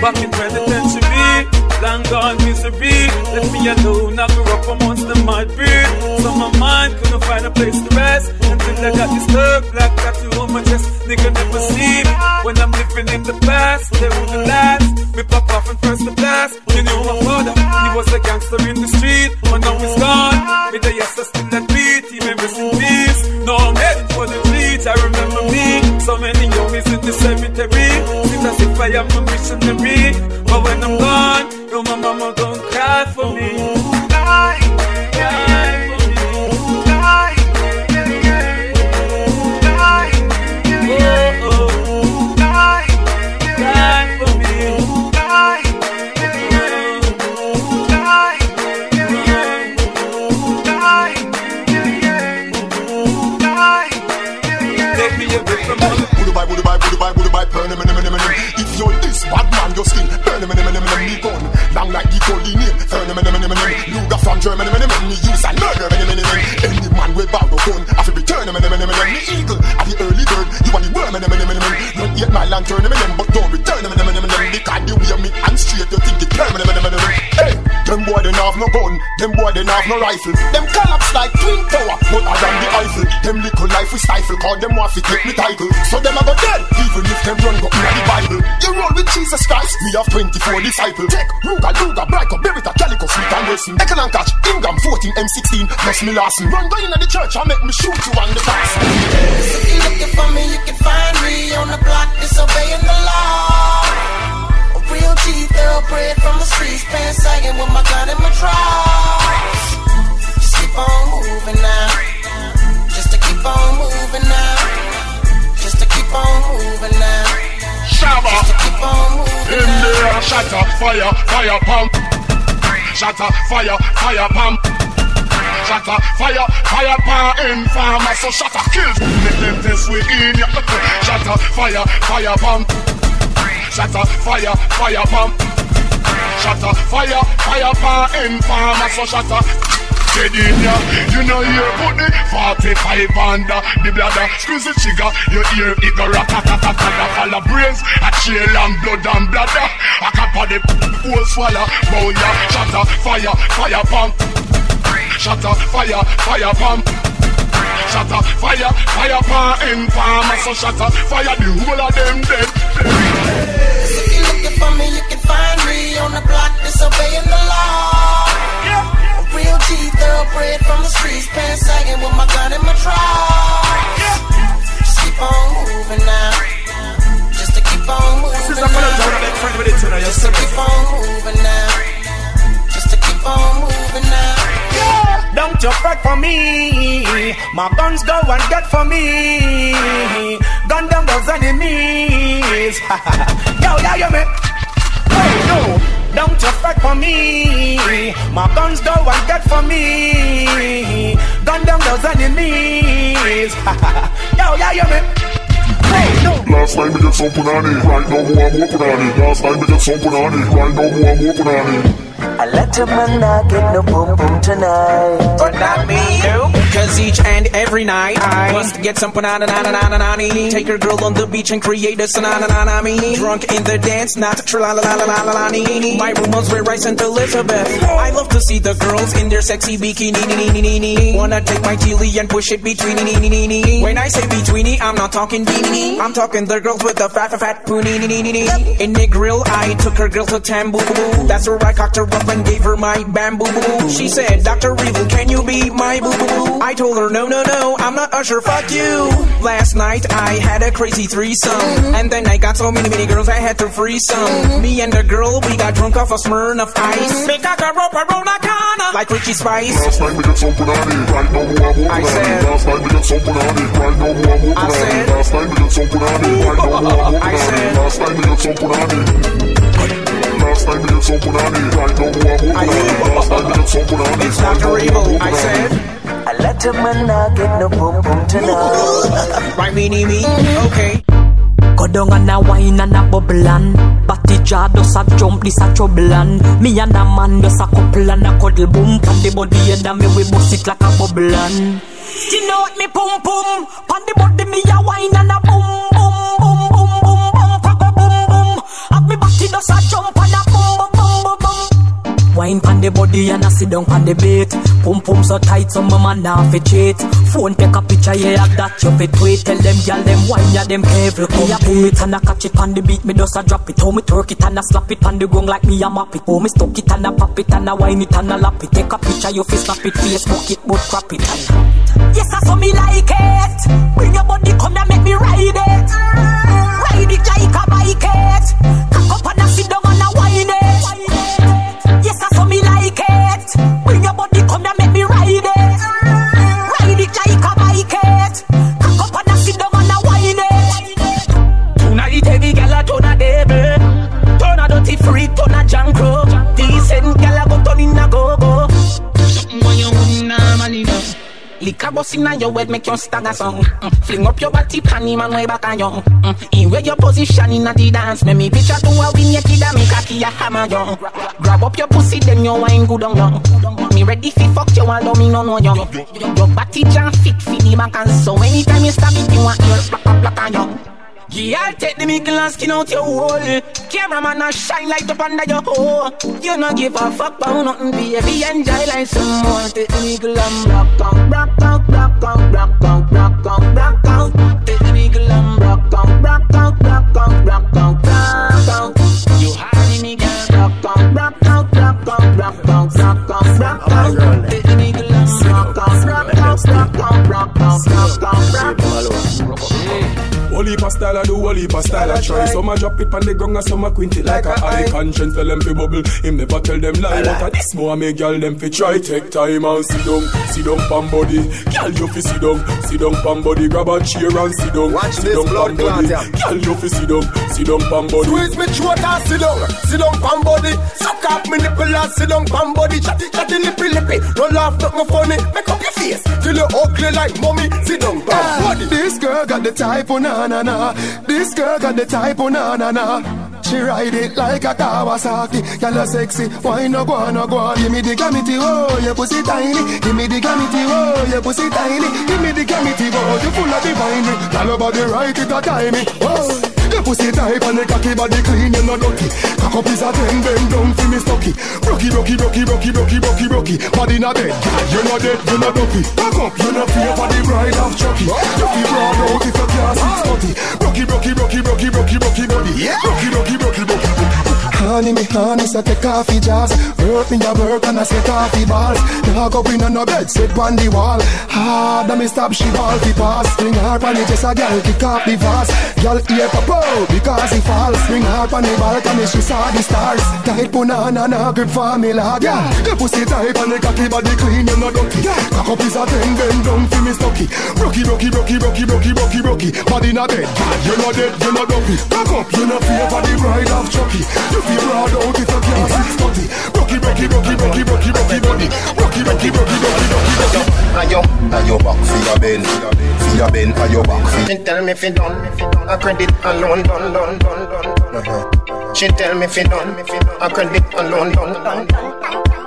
Back in penitentiary, long gone misery. Left me alone, I grew up amongst the mud breed. So my mind couldn't find a place to rest. Until I got disturbed, black tattoo my chest. Nigga never see me when I'm living in the past. They wouldn't last. Me pop off and first the blast. You knew my father, he was a gangster in the street. But now he's gone. Me the yes, I still that beat. He may rest in peace. Now I'm heading for the streets. I remember me. So many youngies in the cemetery. Seems as if I am a missionary. But when I'm gone, yo, my mama gon' cry for me. many, many, many, many. Luda from Germany, many, many. Me use a murder, many, many, many. Any man will bow the phone. I feel return, many, many, many. Me eagle, at the early bird. You are the worm, many, many, many, many. Not yet my land turn, many, but don't return, many, many, many. Because the way me and straight, you think it turn, many, many, many. Hey, them boy they have no gun, them boy they have no rifle. Them collapse like twin tower, but I than the Eiffel. Them little life we stifle, call them want to take me title. So them I go dead, even if them run go in the Bible. You roll with Jesus Christ, we have 24 disciples. Take Ruger, Luger, Bright, Berry, and Wilson. Eckel and Catch, Ingram, 14, M16, plus me Larson. Run go in the church and make me shoot you on the pass. If you're looking for me, you can find me on the block disobeying the law. A real G, thoroughbred from the streets, pants sagging with my gun and my drawers. Just keep on moving now. Just to keep on moving now. Just to keep on moving now. Shabba. Just to keep on moving In there, shatter, fire, fire pump. Shatter, fire, fire pump. Shatter, fire, fire pump. Informer, so shatter, kill. Make them test we ya. Shatter, fire, fire pump. Shatter, fire, fire pump. Shatter, fire, fire pump. Informer, so shatter. Dead in ya, you know you put the 45 under the bladder. Squeeze the trigger, you hear it go rat-a-tat-a-tat Fall of brains, a trail and blood and bladder. A cap of the whole swallow, bow ya Shatter, fire, fire pump. Shatter, fire, fire pump. Shatter, fire, fire pump Informer, so shatter, fire the whole of them dead. If you're looking for me, you can find me on the block. Disobeying the law. A real G, thoroughbred from the streets, pants sagging with my gun in my drawers. Just keep on moving now. Just to keep on moving Since I'm gonna now. that friend with it tonight, Just to keep on moving now. Just to keep on moving now. Don't you fret for me. My guns go and get for me. Gun down those enemies. yo, yo, yo, man. Hey, no. Don't you fret for me. My guns go and get for me. Gun down those enemies. yo, yo, yo, man. Hey, no. Last time we get some punani, right now more and more punani Last time we get some punani, right now more and more punani I let a man not get no boom boom tonight. But not me. Cause each and every night I must get some banana na na na na na na Take your girl on the beach and create a sanana na na me. Drunk in the dance, not tra la la la la la la nee. My room was where I sent Elizabeth. I love to see the girls in their sexy bikini. nee, nee, nee, nee, nee. Wanna take my teely and push it between nee, nee, nee, nee. When I say betweeny, I'm not talking beanie. I'm talking the girls with the fat fat fat poonie. nee, nee, nee, nee. In the grill, I took her girl to Tamboo. That's where I cocked her up and gave her my bamboo. Boo. She said, Dr. Evil, can you be my boo boo? I told her, no, no, no, I'm not Usher, fuck you. Last night I had a crazy threesome. Mm-hmm. And then I got so many, many girls I had to free some. Mm-hmm. Me and the girl, we got drunk off a Smirnoff mm-hmm. Ice. We got a rope around a corner. Like Richie Spice. Last time we get some punani, right now more and more I said- Last time we get some punani, right now more and more I said- Last time we get some punani, right now more and more I said- Last time we get some punani Last time we get some punani, right now more and more punani Last time we get some punani, It's right now Dr. Evil, I said. I let a man not get no boom boom tonight. Right, me, me, me. Okay. Go down and a wine and a bubble and Batty jaw does a jump, this a trouble and Me and a man does a couple and a cuddle boom Pan the body and a me we bust it like a bubble and You know what me pum pum Pan the body me a wine and a boom boom boom boom boom boom Pago boom boom Have me batty does a jump Wine pan the body and I sit down pan the bait. Pum pum so tight, so my man now fi cheat. Phone take a picture, yeah, of that you fi tweet. Tell them gyal them wine, yeah, them careful. Me a boom it and I catch it pan the beat, me just a drop it. How me twerk it and I slap it pan the gong like me a map it. How me stuck it and I pop it and I wine it and I lap it. Take a picture, you fi snap it, Facebook it, but crap it and. Yes, I saw me like it. Bring your body, come and make me ride it. Ride it like a bike it. Cock up and I sit down and I wine it. Your body, come and make me ride it. Ride it like a bike it. Cock up and I sit down and I wine it. Tonight every gal a turn a devil Turn a dirty freak, turn a jankro Decent gal a go turn in a go-go Something when you wouldn't normally do Liquor bust inna your head make you stagger song mm. Fling up your body panty man way back on you mm. In where your position inna the dance Make me picture to a win your kid and me cocky a hammer you Grab up your pussy then you wine good on you Me ready fi fuck you although me no know you Your body jam fit fi the back and so Anytime you stab it you want your black black on you Yeah, I'll take the mickle and skin out your hole. Cameraman, I shine light up under your hole. You no give a fuck about nothing, baby. Enjoy like some more. Take the mickle and rock out, rock out, rock out, rock out, rock out, rock out. Take the mickle and rock out, rock out, rock out, rock out, rock out. You me girl, rock out, rock out, rock out, rock out, rock out, rock out. Take the mickle rock out, rock out, rock out, rock out, rock out, rock out. Whole heap style I do, whole heap style I try Some a drop it on the ground and some a quint it like a high Conscience tell them fi bubble, him never tell them lie But a this more make girl them fi try Take time and sit down, sit down pan body Girl you fi sit down, sit down pan body Grab a chair and sit down, Watch sit this down blood body clot. Girl you fi sit down, sit down pan body Squeeze me throat and sit down, sit down pan body. Suck up me nipple and sit down pan body. Chatty chatty lippy lippy. Don't laugh, nothing funny. Make up your face till you ugly like mommy. Sit down pan body. This girl got the type, oh na na. This girl got the type, oh na na na. She ride it like a Kawasaki. Girl, you sexy. Why no go on, no go on? Give me the gamity, oh, your pussy tiny. Give me the gamity, oh, your pussy tiny. Give me the gamity, oh, you full of divine. Girl, your body right, it a timey. Oh. Your pussy tight and the cocky body clean, you no dirty. Cock up is a ten, bend down for me stocky. Brocky, brocky, brocky, brocky, brocky, brocky, brocky. Body in a bed, you no dead, you no dopey. Cock up, you no fear for the bride of Chucky. You feel proud out if you can't six forty. Brocky, brocky, brocky, brocky, brocky, brocky body. Brocky, brocky, brocky, brocky, brocky. Honey, me honey, so take off your jaws. Work me a work and I set off the balls. Dog up in on no bed, sit on the wall. Hard, and me stop she ball fi pass. Swing hard on the just a girl kick off the vase. Girl ear pop out because he falls. Swing hard on the balcony, she saw the stars. Tight banana, na grip for me lad. Yeah, the pussy tight and the cocky body clean, you no dirty. Cock up is a ten, bend down fi me stocky. Brocky, brocky, brocky, brocky, brocky, brocky, brocky. Body in a bed, you no dead, you no dopey. Cock up, you no fear for the bride of Chucky. You feel proud out if you can't six forty. Brocky, brocky, brocky, brocky, brocky, brocky body. Brocky, brocky, brocky, brocky, brocky, brocky. Ayo, ayo back for your bend, for your bend, ayo back for. She tell me if it done, a credit alone done, done, done, done. Uh-huh. She tell me if it done, a credit alone done, done.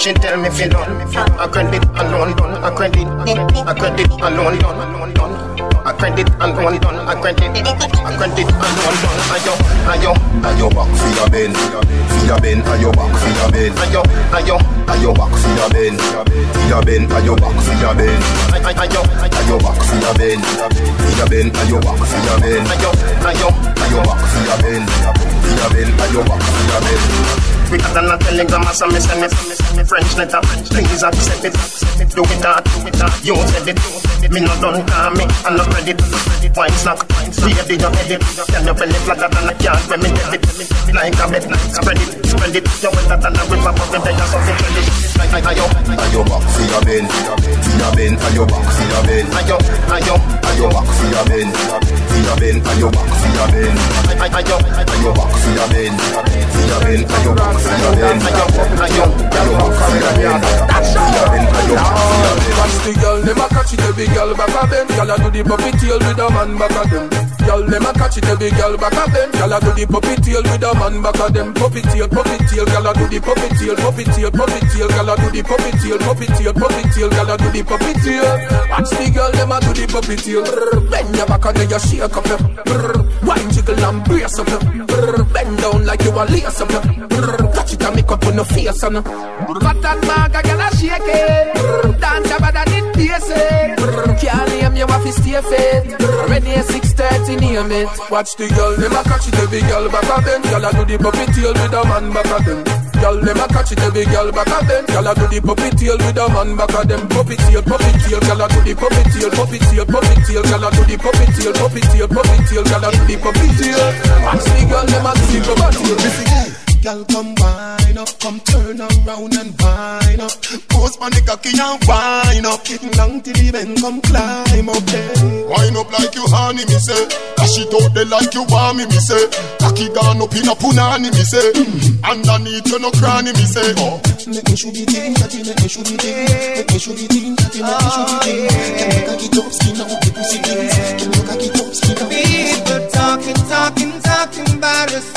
She tell me if it done, a credit alone done, a credit, a credit alone done, done. A credit alone done, a credit, a credit alone done. Ayo, ayo, Ayo back for your bend, for your bend, ayo back for your bend. ayo, ayo, Ayo back for your bend, for your bend, ayo back for your bend. ayo, Ayo back for your bend, for your bend, ayo back for your bend. ayo, ayo. Ayo back for your bend, for your bend, ayo back for your bend. Quicker than a telegram or some send me French letter Please accept it Do it that, do it that You said it Me no done call me I no credit Wine snack Baby you head it Can you belly flatter than a cat When me dead it Like a bed Spread it, spread it You wetter than a river But when they are something credit Ayo, Ayo back for your bend, for your bend, back for your bend. ayo Ayo back for your bend, back for your bend. Ayo, Ayo back for your bend, for your bend, ayo back for your bend. ayo, ayo Ayo back for your bend, for your bend, back for your bend. Watch the girl, them a catch it every girl back of them. Girl a do the puppy tail with a man back of them. Girl, them a catch it every girl back of them. Girl a do the puppy tail with a man back of them. Puppy tail, puppy tail, girl a do the puppy tail, puppy tail, puppy tail, girl a do the puppy tail, puppy tail, puppy tail, girl a do the puppy tail. Watch the girl, them a do the puppy tail. Bend your back and then you shake up your. Wine jiggle and brace up your. Bend down like you a lace up your. Catch it and make up on your face and. Fat and bag, a gyal a shake it. Dance about that it basic. Can't name you have to stay. Ready at 6:30 name it. Watch the girl, them a catch it every girl back of them. Girl a do the puppy tail with a man back of them. Girl, them a catch it every girl back of them. Girl a do the puppy tail with a man back of them. Puppy tail, puppy tail, girl a do the puppy tail, puppy tail, puppy tail, girl a do the puppy tail, puppy tail, puppy tail, girl a do the puppy tail. Watch the girl, them a do the puppy tail. Girl, come wine up, come turn around and wine up. Post on the cocky and wine up. Getting down to the bend, come climb up there. Wine up like you honey, me say. Dash it out there like you want me, me say. Cocky gone up in a punani, me say. Mm. Underneath you no cranny, me say. Oh. Make me show the thing, that you make me show the thing. Make me show the thing, that you make me show the thing. Oh, Can you cocky top skin out the pussy things? Can you cocky top skin out? People talking, talking, talking about us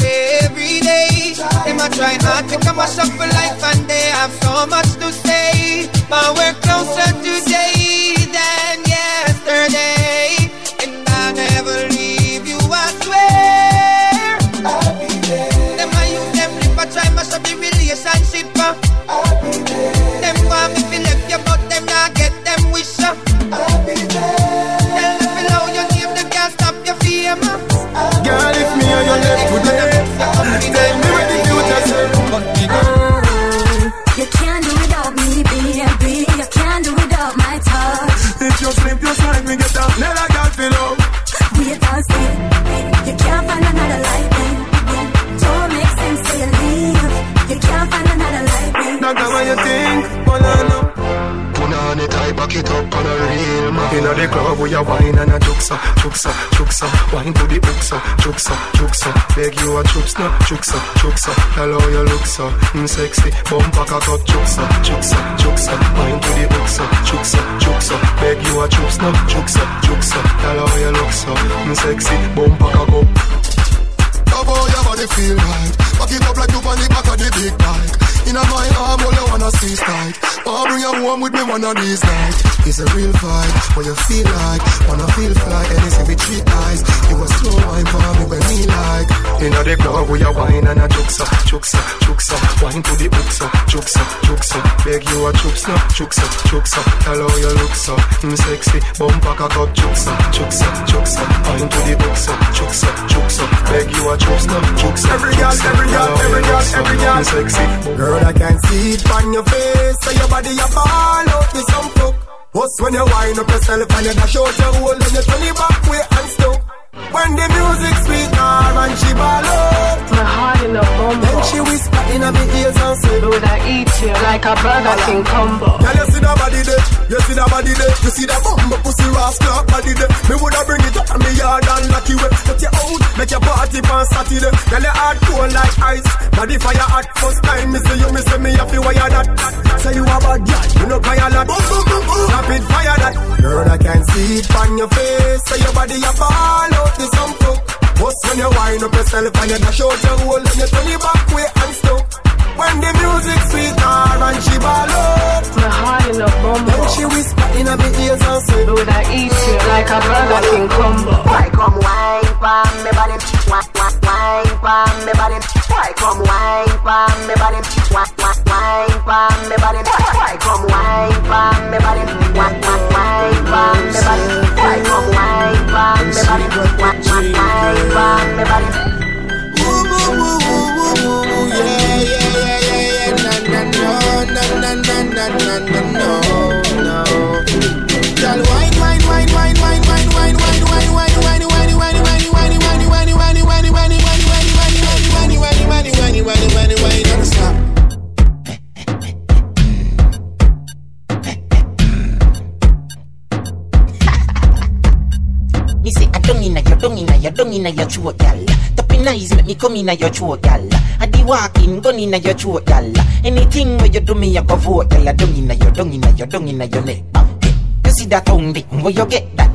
every day. Them a try hard to come been up for life and they have so much to say. But we're closer today than yesterday. And I'll never leave you, I swear. I'll be there. Them I use them lip, I try mash up the relationship. Uh. Club where you wine and a juksa, juksa, juksa. Wine to the uksa, juksa, juksa. Beg you a no, juksa, juksa. Hello, you look so mm, sexy. Bumper cock up, juksa, juksa, juksa. Wine to the uksa, juksa, juksa. Beg you a no, juksa, juksa. Hello, you look so mm, sexy. Bumper cock up. Love how your body feel right Back it up like you on the back of the big bike In a my arm, all you wanna see is tight Oh, bring you home with me one of these nights It's a real fight, what you feel like Wanna feel fly, anything with three eyes You a slow wine for me when me like Inna the club where you wine and a juksa, juksa, juksa. Wine to the uksa, juksa, juksa. Beg you a chups no, juksa, juksa. Hello, you look so mm, sexy. Bumper cock up, juksa, juksa, juksa. Wine to the uksa, juksa, juksa. Beg you a chups no, juksa. Every girl, every girl, every girl, every girl. Sexy. Girl, I can see it on your face So your body a ball out with some fuck What's when you wind up yourself and you dash out your hole And you turn it back way and stuck When the music sweet her and she ball out My heart in a bumble. Then she whisper in my ears and say Would I eat you like a Burger King combo? Girl, you see that body there, you see that body there? You see that bumbo pussy rascal body there? Me woulda bring it up in me yard and lock you up. Take you out, make your party on Saturday. Girl, you hard cold like ice. Body fire hot first time Me see you, me say me have to wire that Say you a bad girl, you no cry a lot. Rapid fire that. Girl, I can see it on your face. Say your body a ball out with some fuck What's when you wind up yourself and you dash out your hole And you turn it back way and stuck When the music sweet her and she ball out My heart in a bumble. Then she whisper in my ears and say Would I eat you like a Burger King combo? Why come wine pon me body? Why, why, wine pon me body? Why come wine pon me body? Wine pon me body? Why come wine pon me body? Wine pon me body? Why come wine pon me body? Wine pon me body? Me say I don't inna your, don't inna your, don't inna your throat, gal. Tapping eyes make me come inna your throat, gal. I di walking, gun inna your throat, gal. Anything where you do me, I go vote, gal. Don't inna your, don't inna your, don't inna your neck. You see that tongue dick, where you get that?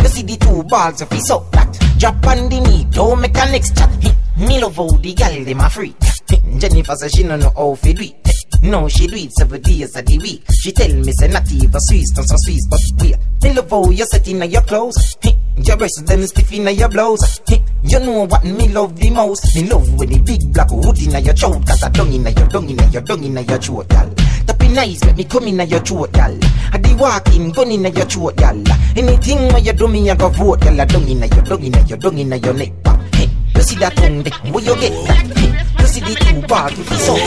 You see the two balls of his up that. Drop on the knee, don't make a next chat. Me love how the gal dem a free. Hey, Jennifer say she no know how fi do it. No, she do it seven days of the week. She tell me say not even Swiss, not so Swiss, but wait. Me love how you set in your clothes. Hey, Your breasts them stiff in your blouse. You know what me love the most? Me love with the big black hood in your throat. Cause I dung in your dung in your dung in your throat, y'all. gal. Tapping eyes make me come in your throat, gal. I di walking gun in your throat, gal. Anything where you do me, I go vote, gal. I dung in your dung in your dung in your neck. Hey, you see that tongue? Where you get that? See the two bars with the soul.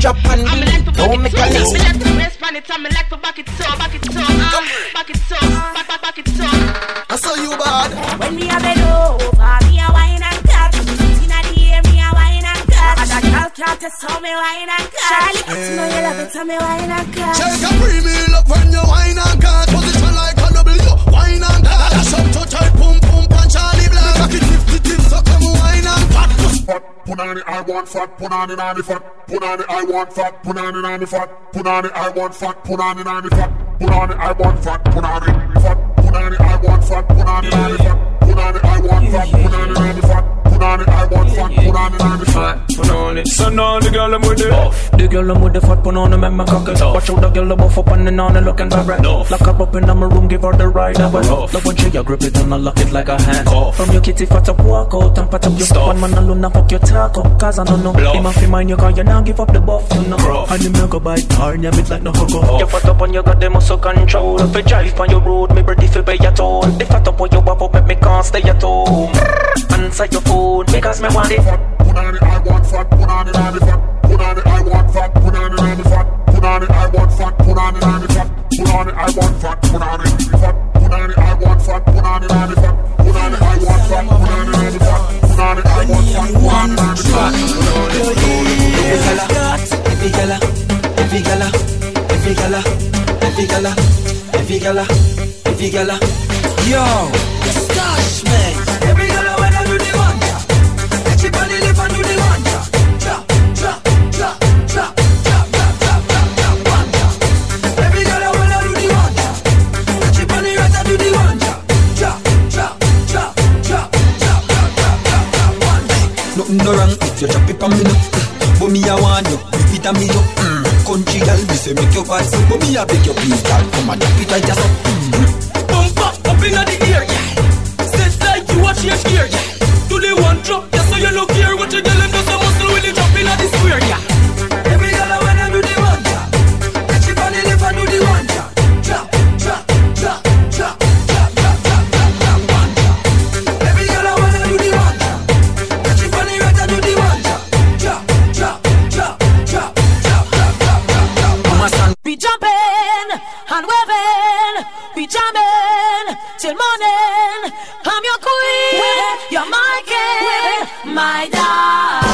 Drop on the don't make a Me like to rest on it, and me like to back it up, back it up, uh, back it up, back, back, back it up. I saw you bad When me a bend over, me a wine and cut. Inna the air, me a wine and cut. And a girl can't test how me wine and cut. Charlie, you know you love it, so me wine and cut. Shake a premium up when you wine and cut Position like a W, wine and cut Dash up to tight, pum pum punch Charly Black. Cock it fifty tip, so come wine and cut Fat, put on it, I want fat, put on it on the fat, put on it, I want fat, put on it on the fat, put on it, I want fat, put on it on the fat, put on it, I want fat, put on it, fat, put on it, I want fat, put on it on the fat, put on it, I want fat, put on it on the fat, put on it, I want fat, put on it on the fat. Put on it. So now the girl I'm with eh? it. Buff. The girl I'm with the fat put on the man my cock eh? it. Watch out the girl I'm buff up and then on the looking very Lock her up in my room, give her the ride. I will love when she a grip it and I lock it like a hand. From your kitty fat up, walk out and pat up your stuff. One man alone and fuck your taco. Cause I don't know. Him off in mind you cause you now give up the buff. You know. And him now go buy tar and you bit like no huggo. You fat up and you got the muscle control. If you drive on your road, me ready to pay your toll. The fat up when you walk up, make me can't stay at home. Answer your phone because me want it. Put on it, I want fat. Put on it, I want fat. Put on it, I want fat. Put on it, I want fat. Put on it, I want fat. Put on it, I fat. Put on it, I want fat. Put on it, fat. Put on it, I want fat. Put on it, I fat. Put on it, I want fat. Put on it, I fat. Put on it, I want fat. Put on it, I want fat. Every gala, every gala, every gala, every gala, every gala, every gala, every gala. Yo, stash man. nothing no wrong if uh, you drop it on me no. But me I want you, Give it a me yo. Mm. Country girl, me say make your bad so, but me I beg your please, girl, come and drop it right just up. Mm. Bump up, up inna the air, yeah. Says like you watch your gear, yeah. darling. I'm your queen. You're my king, my darling.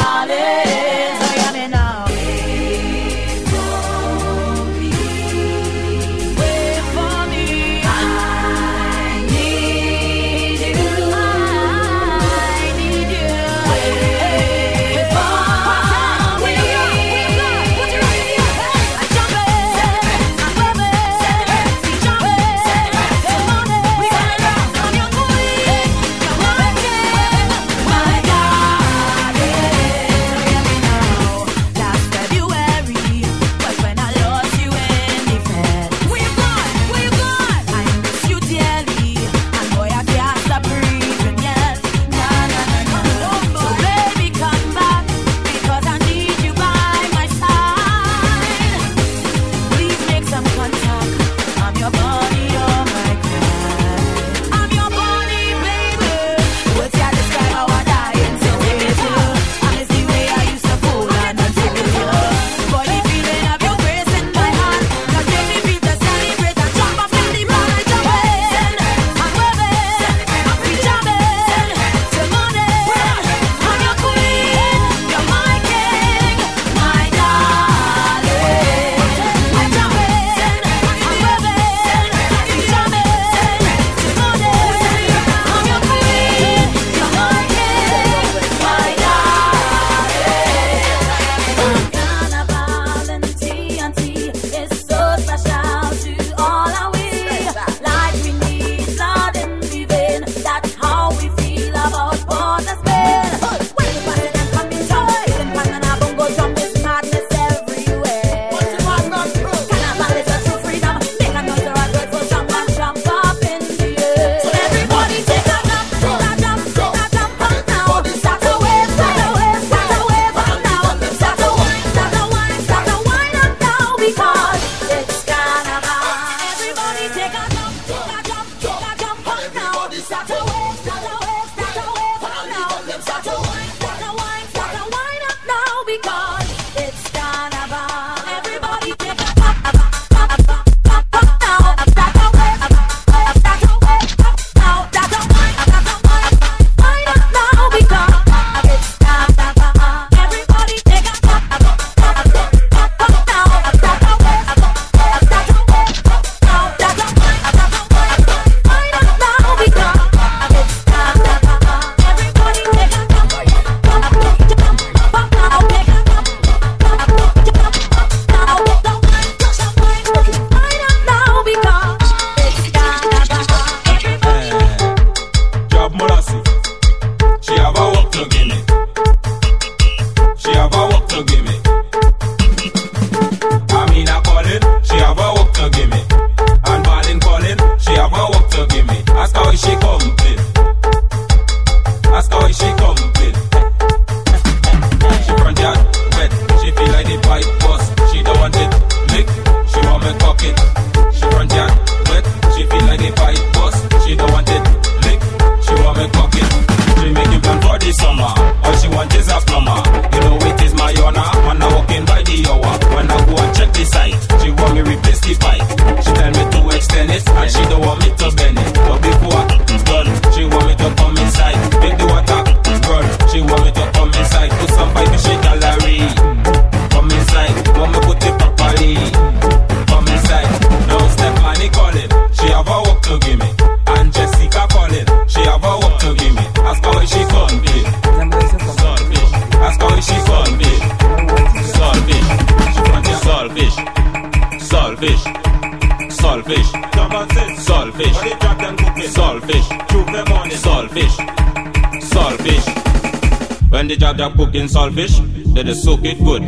Cooking saltfish, they just soak it good.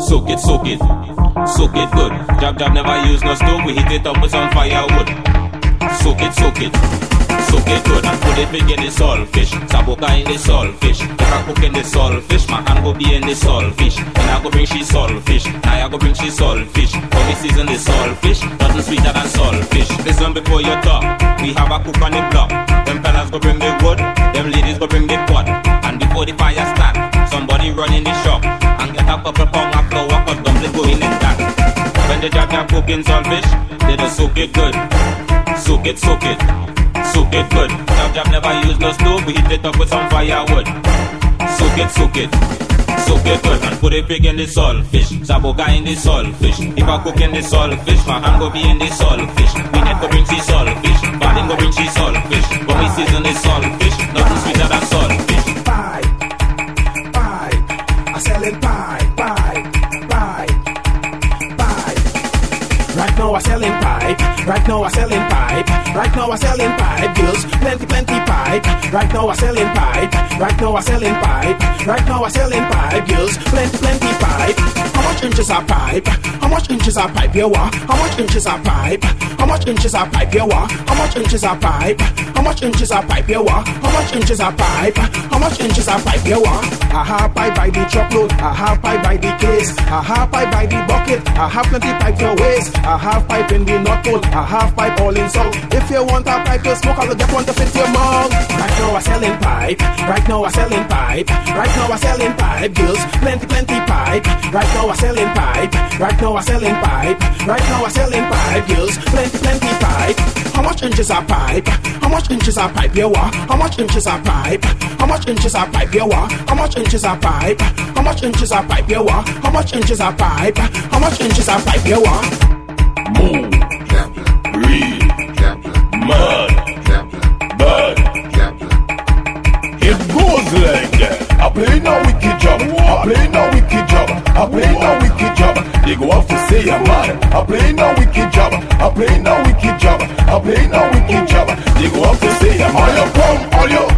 Soak it, soak it. Soak it good. Jab jab never use no stove, we heat it up with some firewood. Soak it, soak it. Soak it good and put it big in the saltfish. Saboka in the saltfish. If I cook in the saltfish, my hand go be in the saltfish. And I go bring she saltfish. Now I go bring she saltfish. For me season the saltfish, nothing sweeter than saltfish. Listen before you talk. We have a cook on the block. Them fellas go couple pound of flour cause dumpling go in that. When the jab jab cooking saltfish, they just soak it good. Soak it, soak it. Soak it good. Jab jab never use no stove, we heat it up with some firewood. Soak it, soak it. Soak it good and put it big in the saltfish. Saboga in the saltfish. If I cook in the saltfish, my hand go be in the saltfish. We need go bring she saltfish. Darling go bring she saltfish. When we season the saltfish, nothing sweeter than saltfish. Right now I selling pipe, right now I selling pipe, girls, plenty, plenty pipe. Right now I selling pipe, right now I selling pipe, right now I selling pipe, girls, plenty, plenty pipe. How much inches are pipe? How much inches are pipe? You want? How much inches are pipe? How much inches are pipe? You want? How much inches are pipe? How much inches are pipe? You want? How much inches are pipe? How much inches are pipe? You want? I have pipe by the truckload, I have pipe by the case, I have pipe by the bucket, I have plenty pipe your waist, I have pipe in the north pole, I have pipe all in south. If you want a pipe to smoke, I'll get one to fit your mouth. Right now I selling pipe, right now I selling pipe, right now I selling pipe, girls, plenty plenty pipe. Right now I selling pipe, right now I selling pipe, right now I selling pipe, girls, plenty plenty pipe. How much inches are pipe? How much inches are pipe? You uh, want? How much inches are pipe? Much inches are pipe? You want? How much inches are pipe? How much inches are pipe? You want? How much inches are pipe? How much inches are pipe? You want? Move, real, mud, bud. It goes like that. I play no wicked job. I play no wicked job. I play no wicked job. They go off to say I'm mad. I play no wicked job. I play no wicked job. I play no wicked job. They go off to say I'm all your come, all your,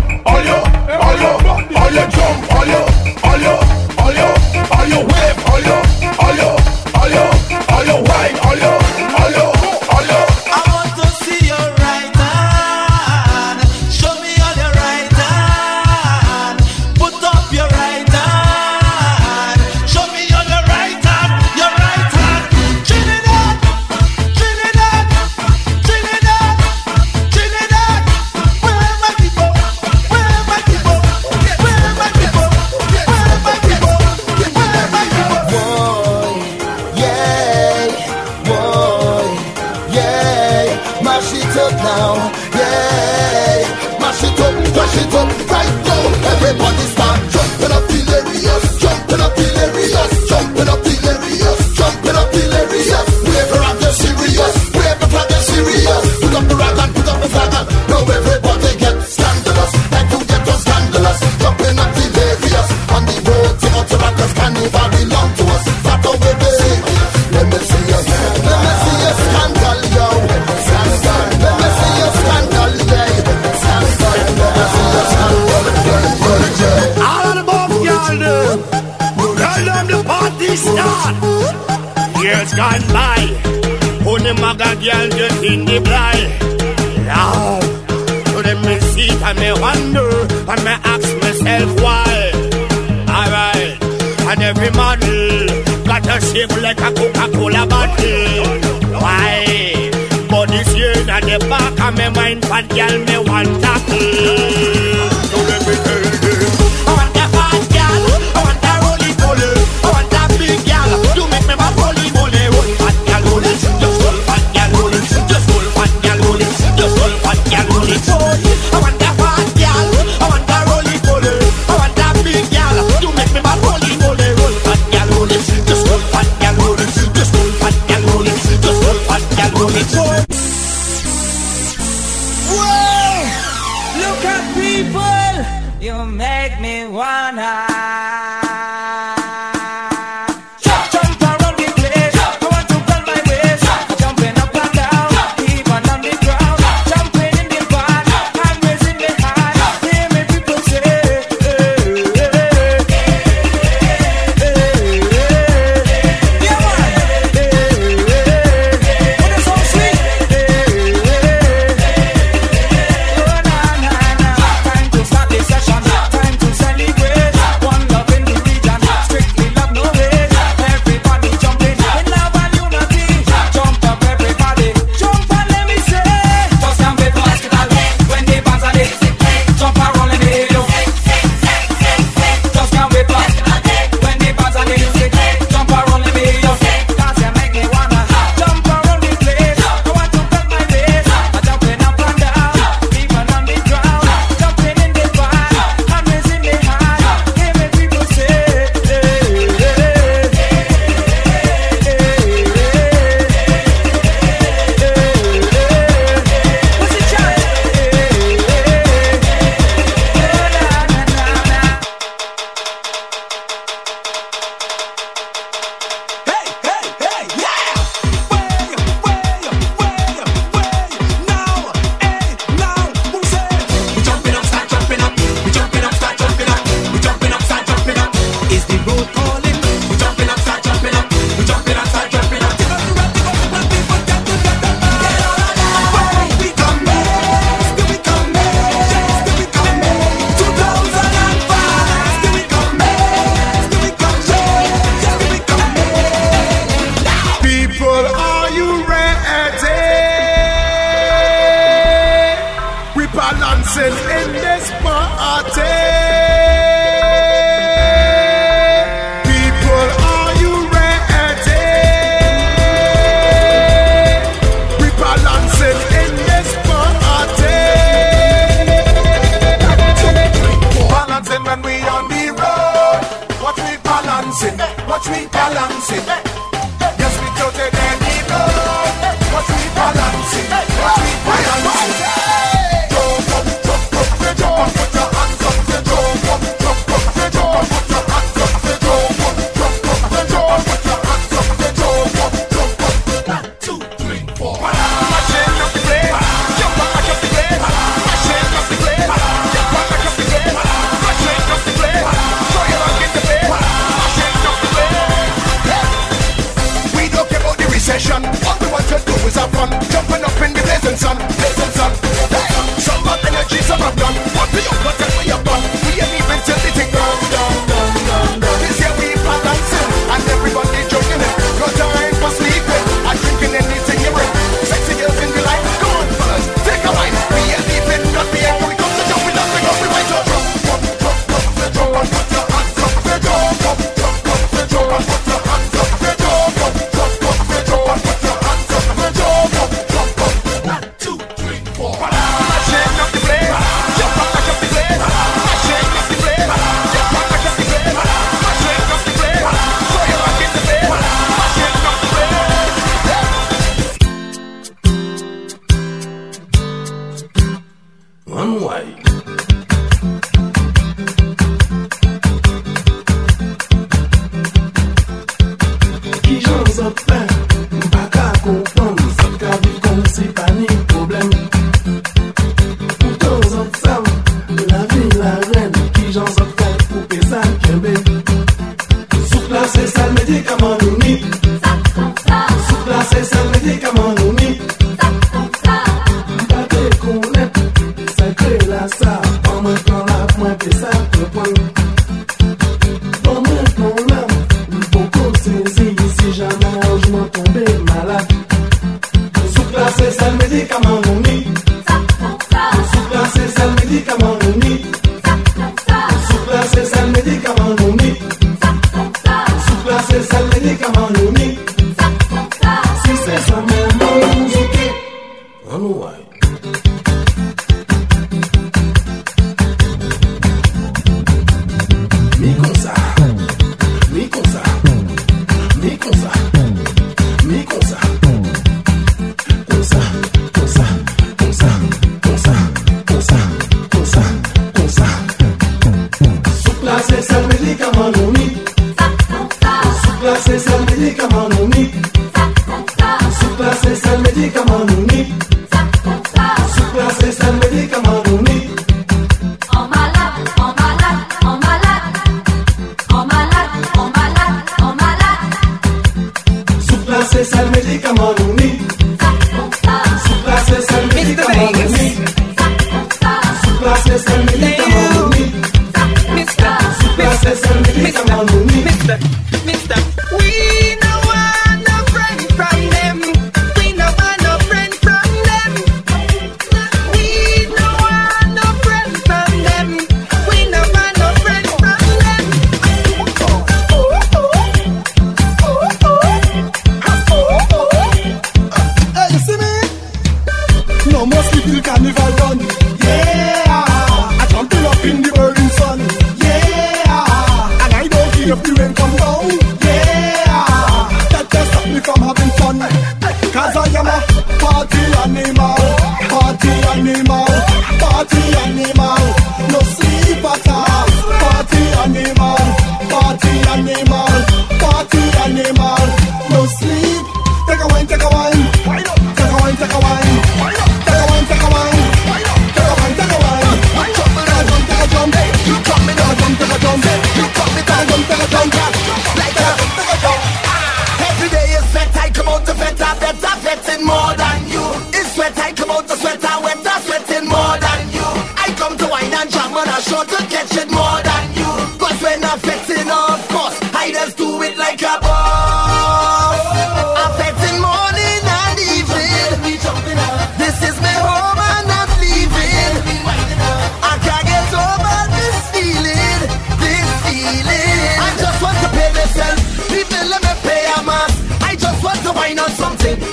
find out something.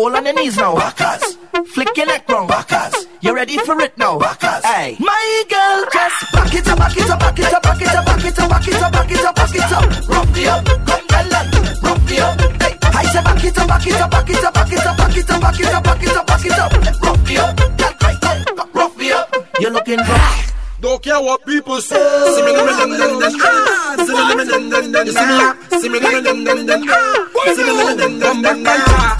Fall on your knees now. Backers. Flick your neck round. Backers. You ready for it now? Backers. Hey. My girl, just back it up, back it up, back it up, back it up, back it up, back it up, back it up, back it up. Rough me up. Come girl, and rough me up. Hey. I say back it up, back it up, back it up, back it up, back it up, back it up, back it up, back it up. Rough me up. Rough me up. You're looking rough. Don't care what people say. See me living in me, them me, See me living in me, them me, See me living in me, them me, See me living in me, them me,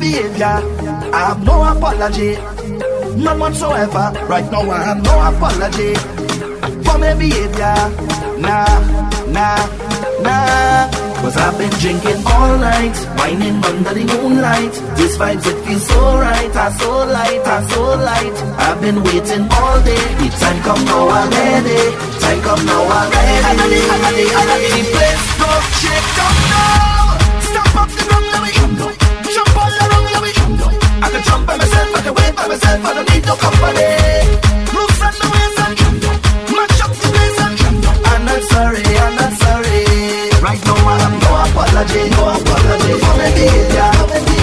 behavior. I have no apology, none whatsoever. Right now, I have no apology for my behavior. Nah, nah, nah. Cause I've been drinking all night, whining under the moonlight. These vibes, it feels so right, I so light, I so light. I've been waiting all day, the time come now i already. Time come now. I'm ready, I'm ready, I'm ready. myself, I don't need no company. Looks and the ways I jump, match up the ways I and I'm not sorry, I'm not sorry. Right now I have no apology, no apology for my behavior.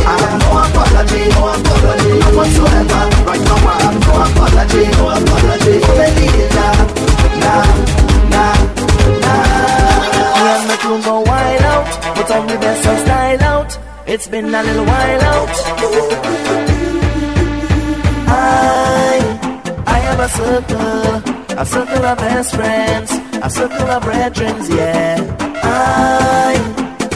I have no apology, no apology, no whatsoever. Right now I have no apology, no apology for my behavior. Nah, nah, nah. I'm not room for wild out, put on the best of style out. It's been a little while. circle, a circle of best friends, a circle of brethren, yeah. I,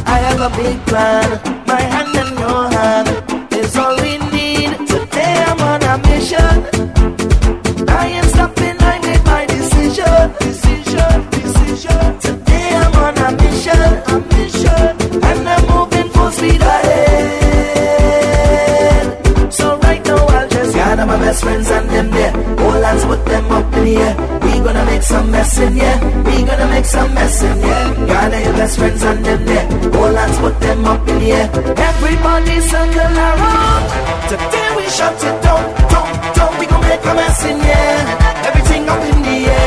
I have a big plan, my hand in your hand is all we need. Today I'm on a mission. put them up in the air. We gonna make some mess in here. Yeah. We gonna make some mess in here. Yeah. Your best friends and them there. All hands put them up in the air. Everybody circle around. Today we shut it down, down, down. We gonna make a mess in here. Everything up in the air.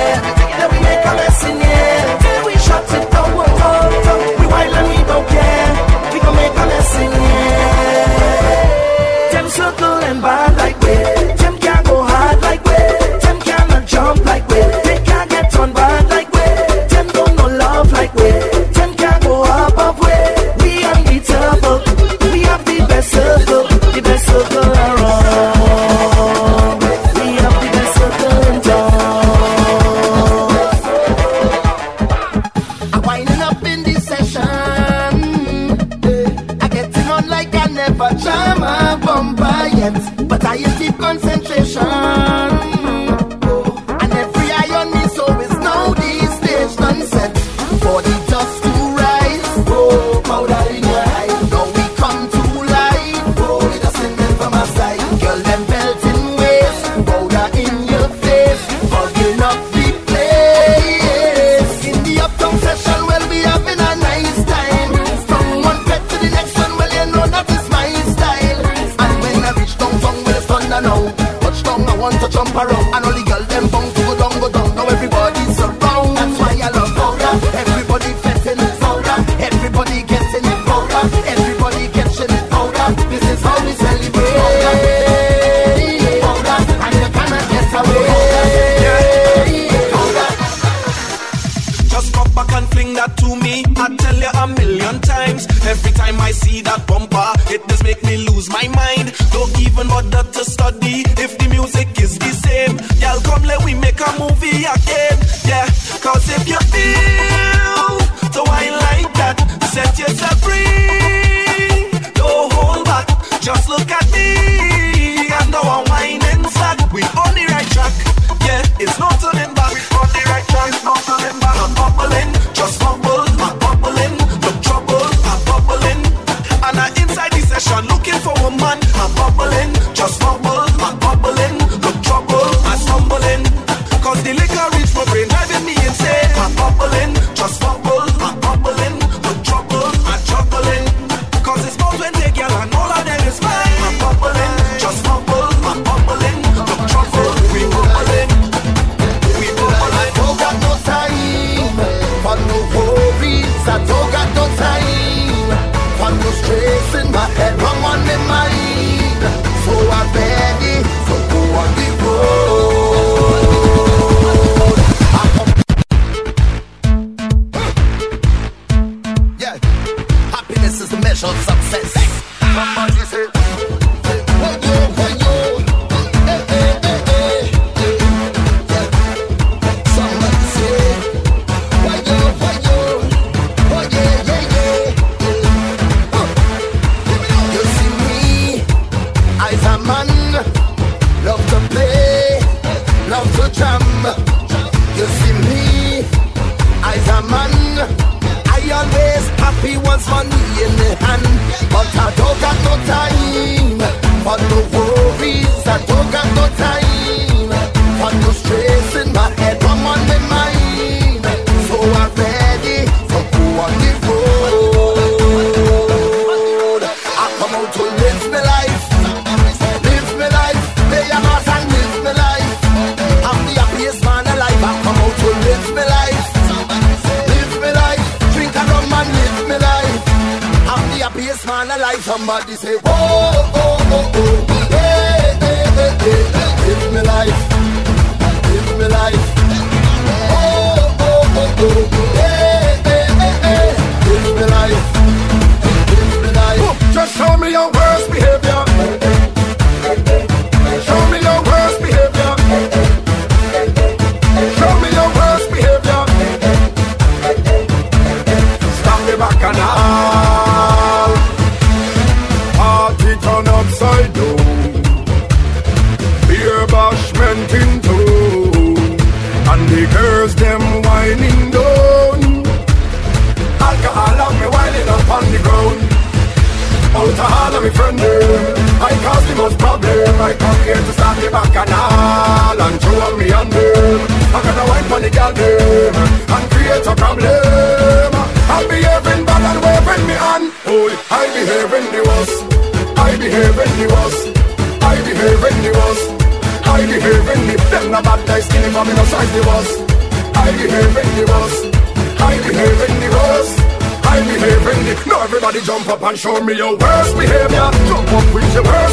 jump up and show me your worst behavior. Jump up with your worst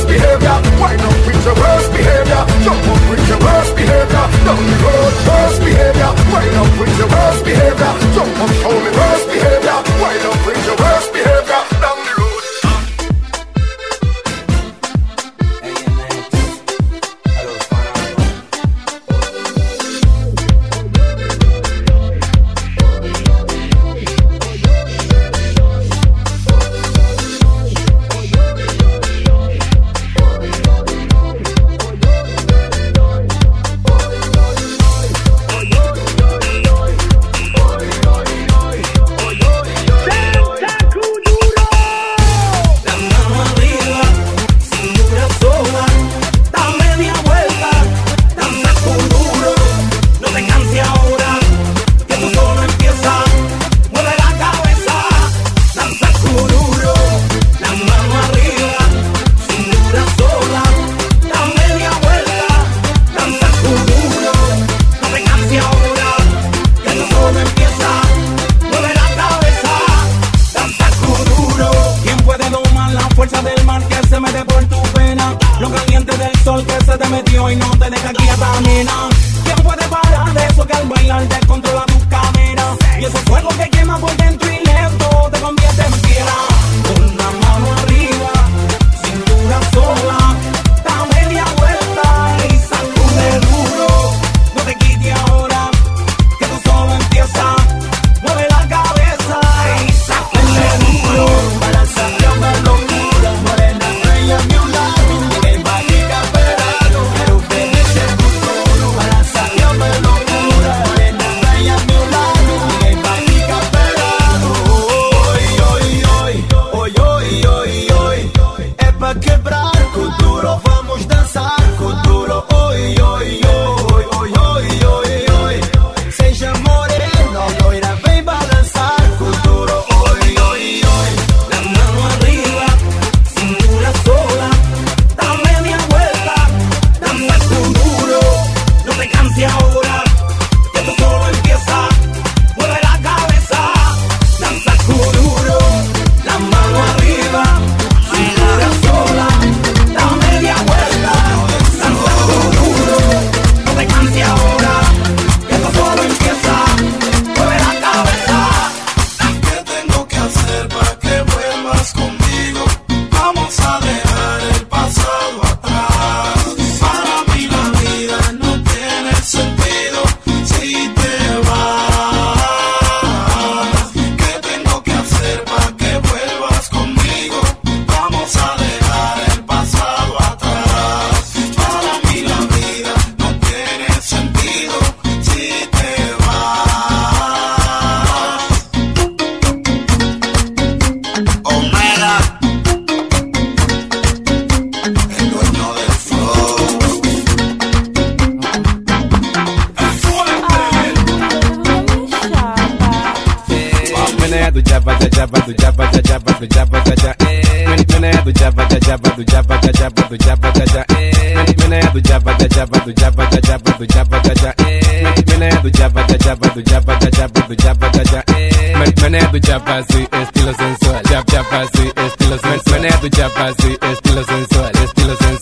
do jabba da jabba do jabba da ja eh na tipena do jabba da jabba do jabba da jabba do jabba da ja eh na tipena do jabba da jabba do jabba da jabba do jabba da ja eh man man do jabba si estilo sensual jab jabba si estilo sensual man man do jabba si estilo sensual estilo sensual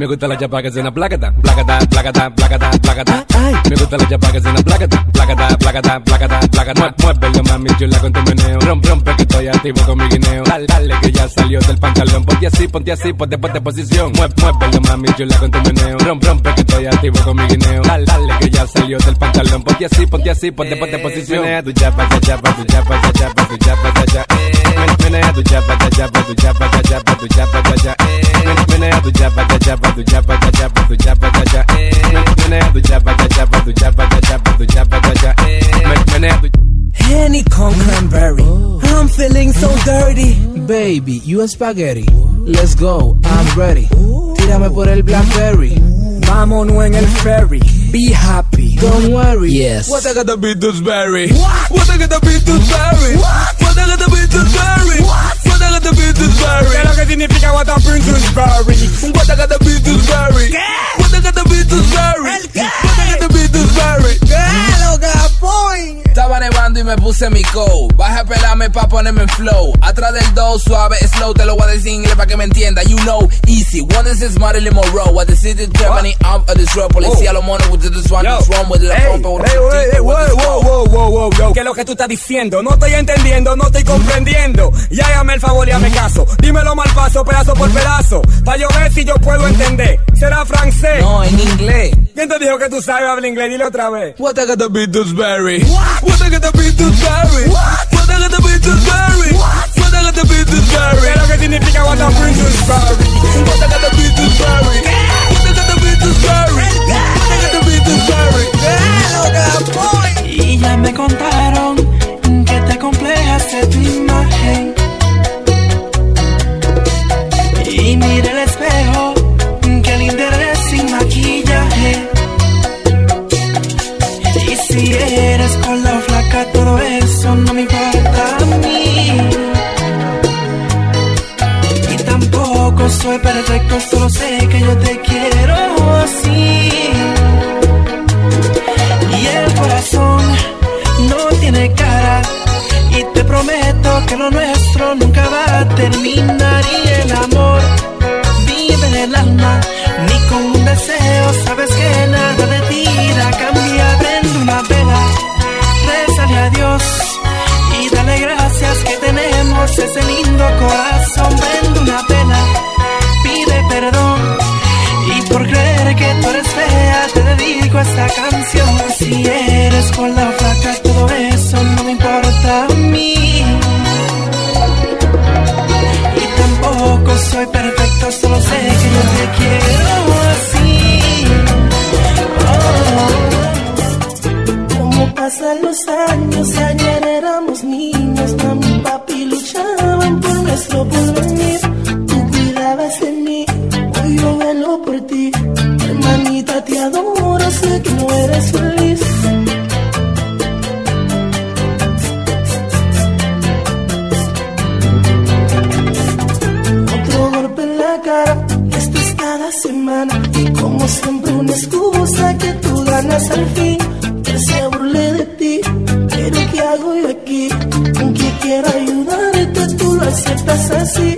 Me gusta la chapa que suena placata, placata, placata, placata, placata. Ay, me gusta la chapa que suena placata, placata, placata, placata, placata. Muévelo mami chula con tu meneo. Rompe, rompe que estoy activo con mi guineo. Dale, dale que ya salió del pantalón. Ponte así, ponte así, ponte, ponte posición. Muévelo mami chula con tu meneo. Rompe, rompe que estoy activo con mi guineo. Dale, dale que ya salió del pantalón. Ponte así, ponte así, ponte, ponte posición. Menea tu chapa, tu chapa, tu chapa, tu chapa, tu chapa, tu chapa. Menea tu chapa, tu chapa, tu chapa, tu chapa, tu chapa, tu chapa. Menea tu chapa, tu chapa. do jabba da jabba do jabba da ja eh mene do jabba da jabba do jabba da jabba do jabba da ja eh mene do Henny con cranberry. I'm feeling so dirty. Baby, you a spaghetti. Let's go, I'm ready. Tírame por el blackberry. Vámonos en el ferry. Be happy, don't worry. Yes. What I gotta be Dewsbury What? What I gotta be Dewsbury What? What I gotta be Dewsbury the business vary. Sé lo que significa what I'm business vary. Un guata the business vary. ¿Qué? Guata que the business vary. ¿El qué? Guata que the business vary. ¿Qué? Lo que point. Nevando y me puse mi coat. Baja a pelarme pa' ponerme en flow. Atrás del do, suave, slow. Te lo voy a decir en inglés pa' que me entienda. You know, easy. One is this Marilyn Monroe. What the city Germany, I'm a disrobe. Policía los monos with this one, this one with la pompa. with Hey, the hey, hey, wow, wow, wow, wow, wow, wow. ¿Qué es lo que tú estás diciendo? No estoy entendiendo, no estoy comprendiendo. Y hágame el favor y hazme caso. Dímelo mal paso, pedazo por pedazo. Pa' yo ver si yo puedo entender. ¿Será francés? No, en inglés. ¿Quién te dijo que tú sabes hablar inglés? Dile otra vez. What I gotta be Dewsbury? What Puede que te pinte un cherry. Puede que te pinte un cherry. Puede que te pinte un cherry. Es lo que significa cuando pinte un cherry. Puede que te pinte un cherry. Puede que te pinte un cherry. Puede que te pinte un cherry. ¡Qué loca voy! Y ya me contaron que te complejas de tu imagen. Y mira el espejo, que linda eres sin maquillaje. Y si eres con perfecto, solo sé que yo te quiero así. Y el corazón no tiene cara. Y te prometo que lo nuestro nunca va a terminar. Y el amor vive en el alma. Ni con un deseo sabes que nada de ti irá a cambiar. Prende una vela, rézale a Dios. Y dale gracias que tenemos ese lindo corazón. Si eres con la flaca, todo eso no me importa a mí. Y tampoco soy perfecto, solo sé que yo te quiero así. Oh. Como pasan los años, ayer éramos niños, mami y papi luchaban por nuestro porvenir. Tú cuidabas de mí, hoy yo velo por ti. Hermanita, te adoro, sé que no eres feliz. Y como siempre, una excusa que tú ganas al fin. Que se burle de ti, pero ¿qué hago yo aquí? Aunque quiero ayudarte, tú lo aceptas así.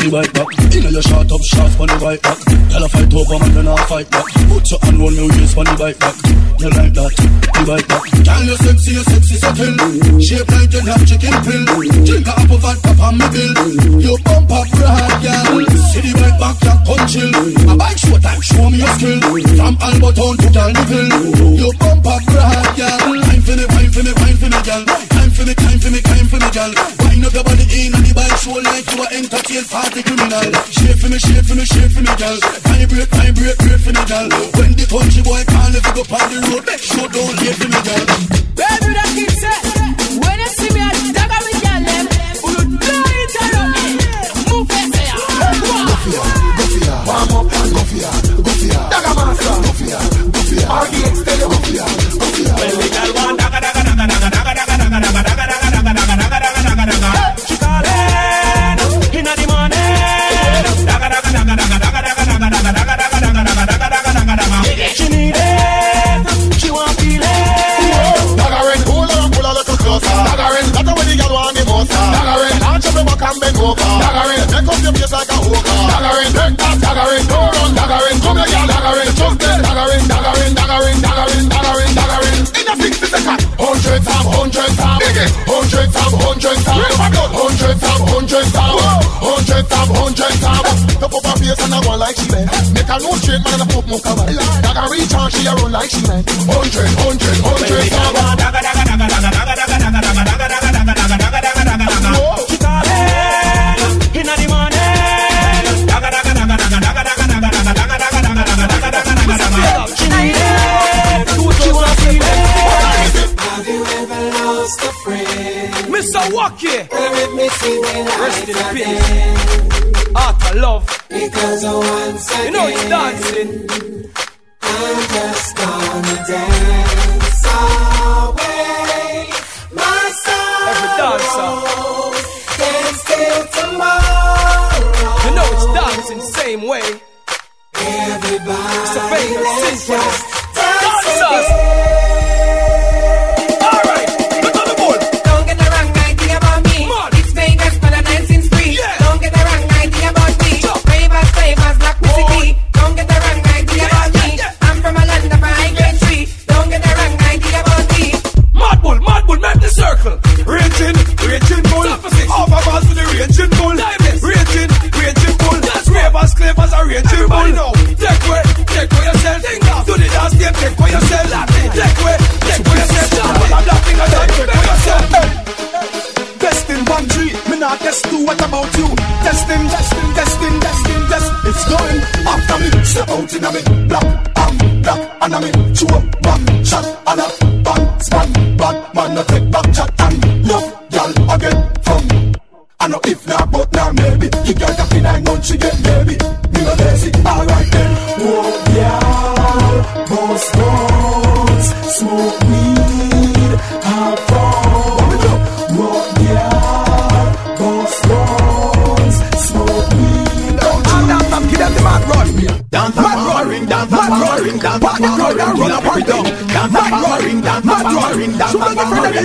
the right back. You know you shot up shots on the right back. Tell a fight over man, then I fight back. Put your hand on me waist on the bike back. You like that, the bike back. Girl, you sexy, you sexy, so thin. Shape like you have chicken pill. Drink a apple vodka on me bill. tail fast the criminal. Shake for me, shake for me, shake for me, girl. Vibrate, vibrate, pray for me, girl. When the country boy can't live go on the road, make sure don't That can reach on she a run like she man. Hundred, hundred, hundred time. Inna the morning. Have you ever lost a friend? Mr. Wacky. With me singing Rest in life peace. again. Art of love. Because once again, You know it's dancing.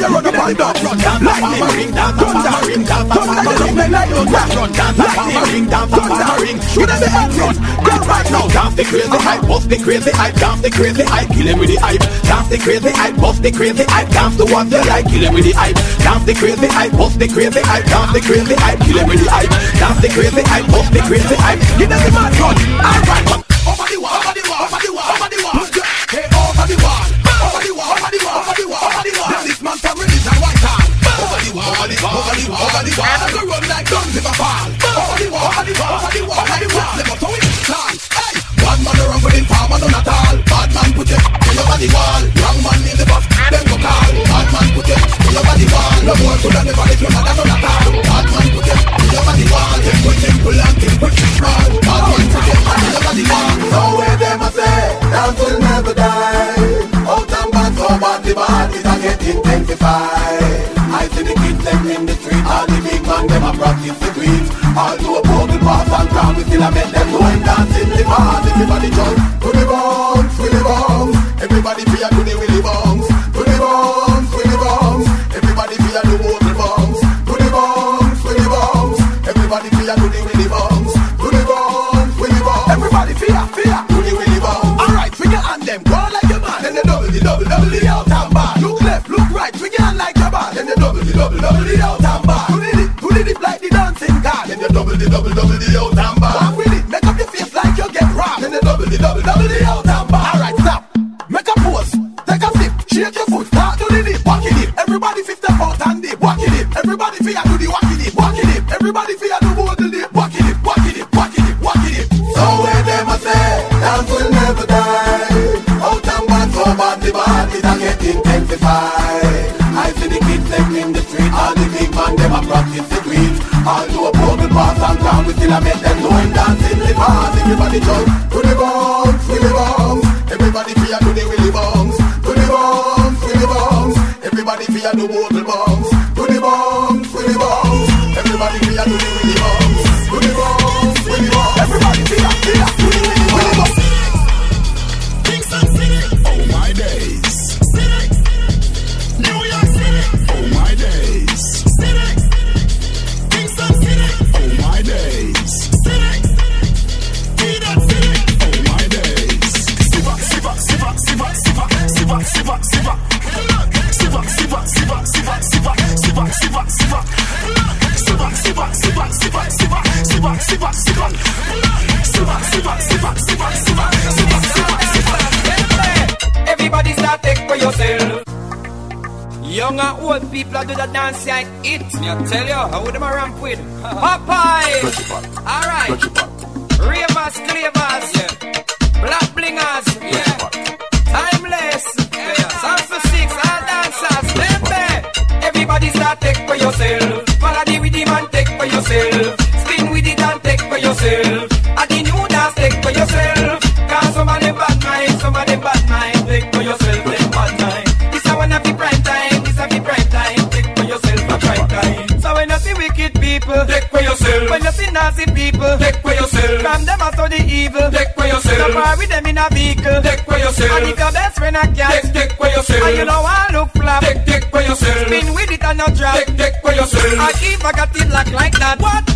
Ring, run up and down. Lightning ring, dance up, mad ring, like up, mad ring, shoot at the run. Dance right now, dance the crazy hype, bust the crazy hype, dance the crazy hype, kill him with the hype. Dance the crazy hype, bust the crazy hype, dance the one you like, kill him with the hype. Dance the crazy hype, bust the crazy hype, dance the crazy hype, kill him with the hype. Dance the crazy hype, bust the crazy hype, give them the mad run. Alright, over the wall, over the wall. And I go run like guns if I fall. Over the wall, over the wall, over the wall, over the wall. Never throw it, plan. Hey, bad man around with him, farmer none at all. Bad man put it in over the wall. Young man in the box, them go call. Bad man put it in over the wall. No more could have never if you not none at all. Bad man put it in over the wall. Simple, simple and simple, small. Bad man put it in over the wall. So where them a say, dance will never die. Out and bad, so bad the bad is a get intensified. I see the kids them in the street, all the them practice the beat. All do a bubble pass and crown, we still a make them go and dance in the bars. Everybody jump to the bounce, to the bounce. Everybody feel to the willy bounce, to the bounce, to the bounce. Everybody feel to the bounce, to the bounce, to the bounce. Everybody feel to the willy bounce, to the bounce, willy bounce. Everybody feel, feel to the willy bounce. Alright, swing your hand them, go like your man. Then the double, the double, double the out and back. Look left, look right, swing your hand like your man. Then the double, the double, double the out and back. The double, double, the and back. Walk with it, make up your face like you get robbed. Then the double, the double, double the and back. Alright, stop. Make a pose, take a flip, shake your foot, start to the dip, walk it dip. Everybody fit step out and dip, walk it dip. Everybody feel do the walk it dip, walk it dip. Everybody feel do more the dip, walk it dip, walk it dip, walk it dip, walk it dip. So where them a say, dance will never die. Out and so bad the bad a get intensified. I see the kids them in the street, all the big man them a practice the tweet. All do a pass and crown, we still a make them and dance in the bars. Everybody jump to the bounce, to the bounce. Everybody feel to the willy bounce, to the bounce, to the bounce. Everybody feel to mortal the dance like. Me I tell you, I would a ramp with? Popeye. Alright. Ravers, a vehicle, take for yourself. And if your best friend a cat, take, take for yourself. And you know I look flap, take, take for yourself. Spin with it and not drop, take, take for yourself. And if I got it black like that, what?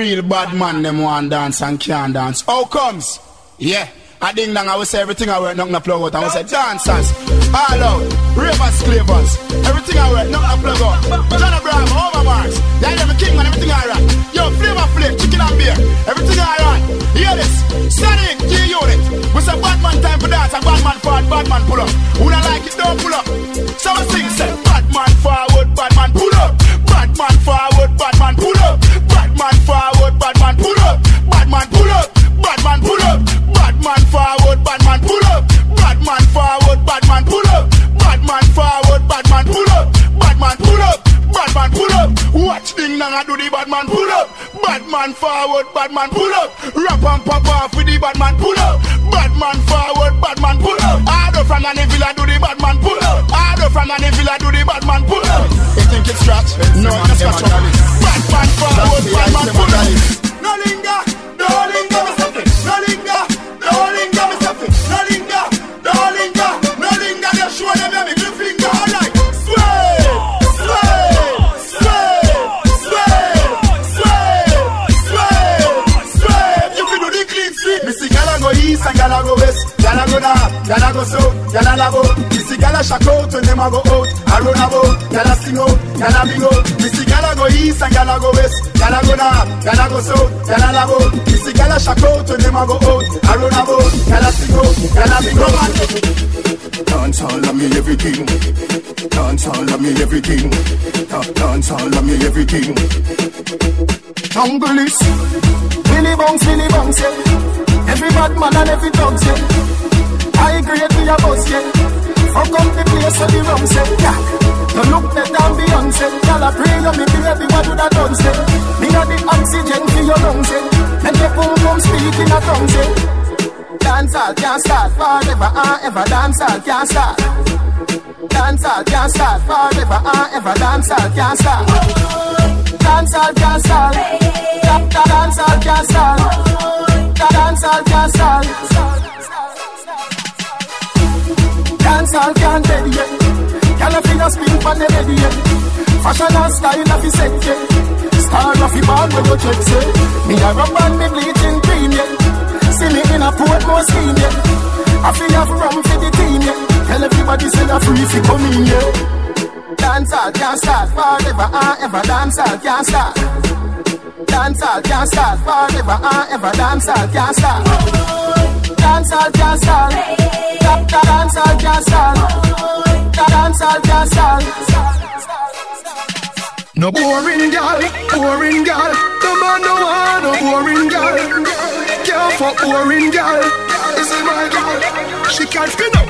Real bad man, them want dance and can't dance. How comes? Yeah. I ding dong, I will say everything I wear, nothing to plug out. I will say dancers, all out, ravers, clavers, everything I wear, nothing to plug out. John Abraham, over Mars, yeah, a king man, everything I rock. Yo, flavor flame, chicken and beer, everything I run. Hear this, Sonic, G unit. We say bad man time for dance, and bad man forward, bad man pull up. Who don't like it, don't pull up. So I sing, say, bad man forward, bad man Watch thing now I do the bad man pull up. Bad man forward, bad man pull up. Rap and pop off with the bad man pull up. Bad man forward, bad man pull up. Harder from an villa do the bad man pull up. Harder from an villa do the bad man pull up. You think it's scratch? No, it's scratch up. Bad man forward, bad man pull up. No linger, no linger, me say fi. No linger, west. Gyal a go north, gyal a go south, gyal a labo. Me see gyal a shock out when them a go out. I run about, gyal a sing out, gyal a big out. Me see gyal a go east and gyal a go west. Gyal a go gyal go gyal labo. Me see gyal a shock out when them go out. I run about, gyal a sing out, gyal a big out. Dance all of me everything. Dance all of me everything. Dance all of me everything. Jungle is Billy Bounce, Billy Bounce, yeah. Every bad man and every dog, yeah. I grade me a boss, yeah. Fuck up the place where the rum say, yeah. You look better than Beyonce. Y'all a pray you me baby, what do that done say? Me a the oxygen for your lungs, yeah. And your boom boom speak in a tongue, say. Dance all can't start forever and ever. Dance all can't start. Dance all can't start forever and ever. Dance all can't start. Dance all can't start. Da- da- Dance all can't start. Da- Dance all can't start. Dance all can't dead yet. Can I feel spin for the ready yet? Fashion and style of the set yet. Star of the band when you check say. Me a rub and me bleaching cream yet. See me in a Portmore scheme yet. I feel have rum for the team yet. Tell everybody say a free fi come in yet. Dance can't start forever and ever. Dance all can't start. Dance all can't start forever and ever. Dance all can't start. Dance all can't start. Da- da- Dance all can't start. Da- Dance all can't start. No boring girl, boring girl. No man no want no boring girl. Can't boring girl. This is my girl. She can't spin up.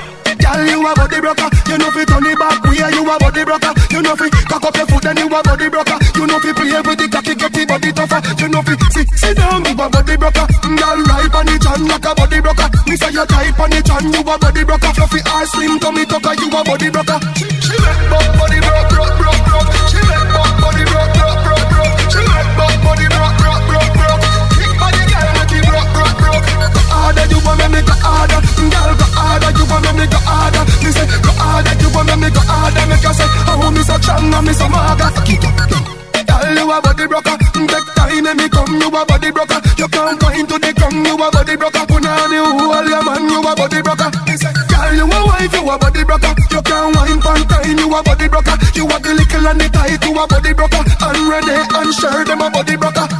Girl you a body broker. You know fi turn it back way. You a body broker. You know fi cock up your foot and you a body broker. You know fi play with the cocky, get the body tougher. You know fi sit sit down, you a body broker. Mm, girl, right on the chan like a body broker. Me say you tight on the chan, you a body broker. Fluffy ass slim tummy tucker, you a body broker. She, she make body broke, broke, broke, want me me go harder. Me say go harder, you want me me go harder. Make I say, oh me so strong and me so maga. Keep up, Girl, you a body broker. Take time and me come, you a body broker. You can't go into the come, you a body broker. You, hold your man, you a body broker. Girl, you a wife, you a body broker. You can't wine pan time, you a body broker. You a the little and the tight, you a body broker. And ready and sure, them a body broker.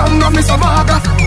Strong no me so maga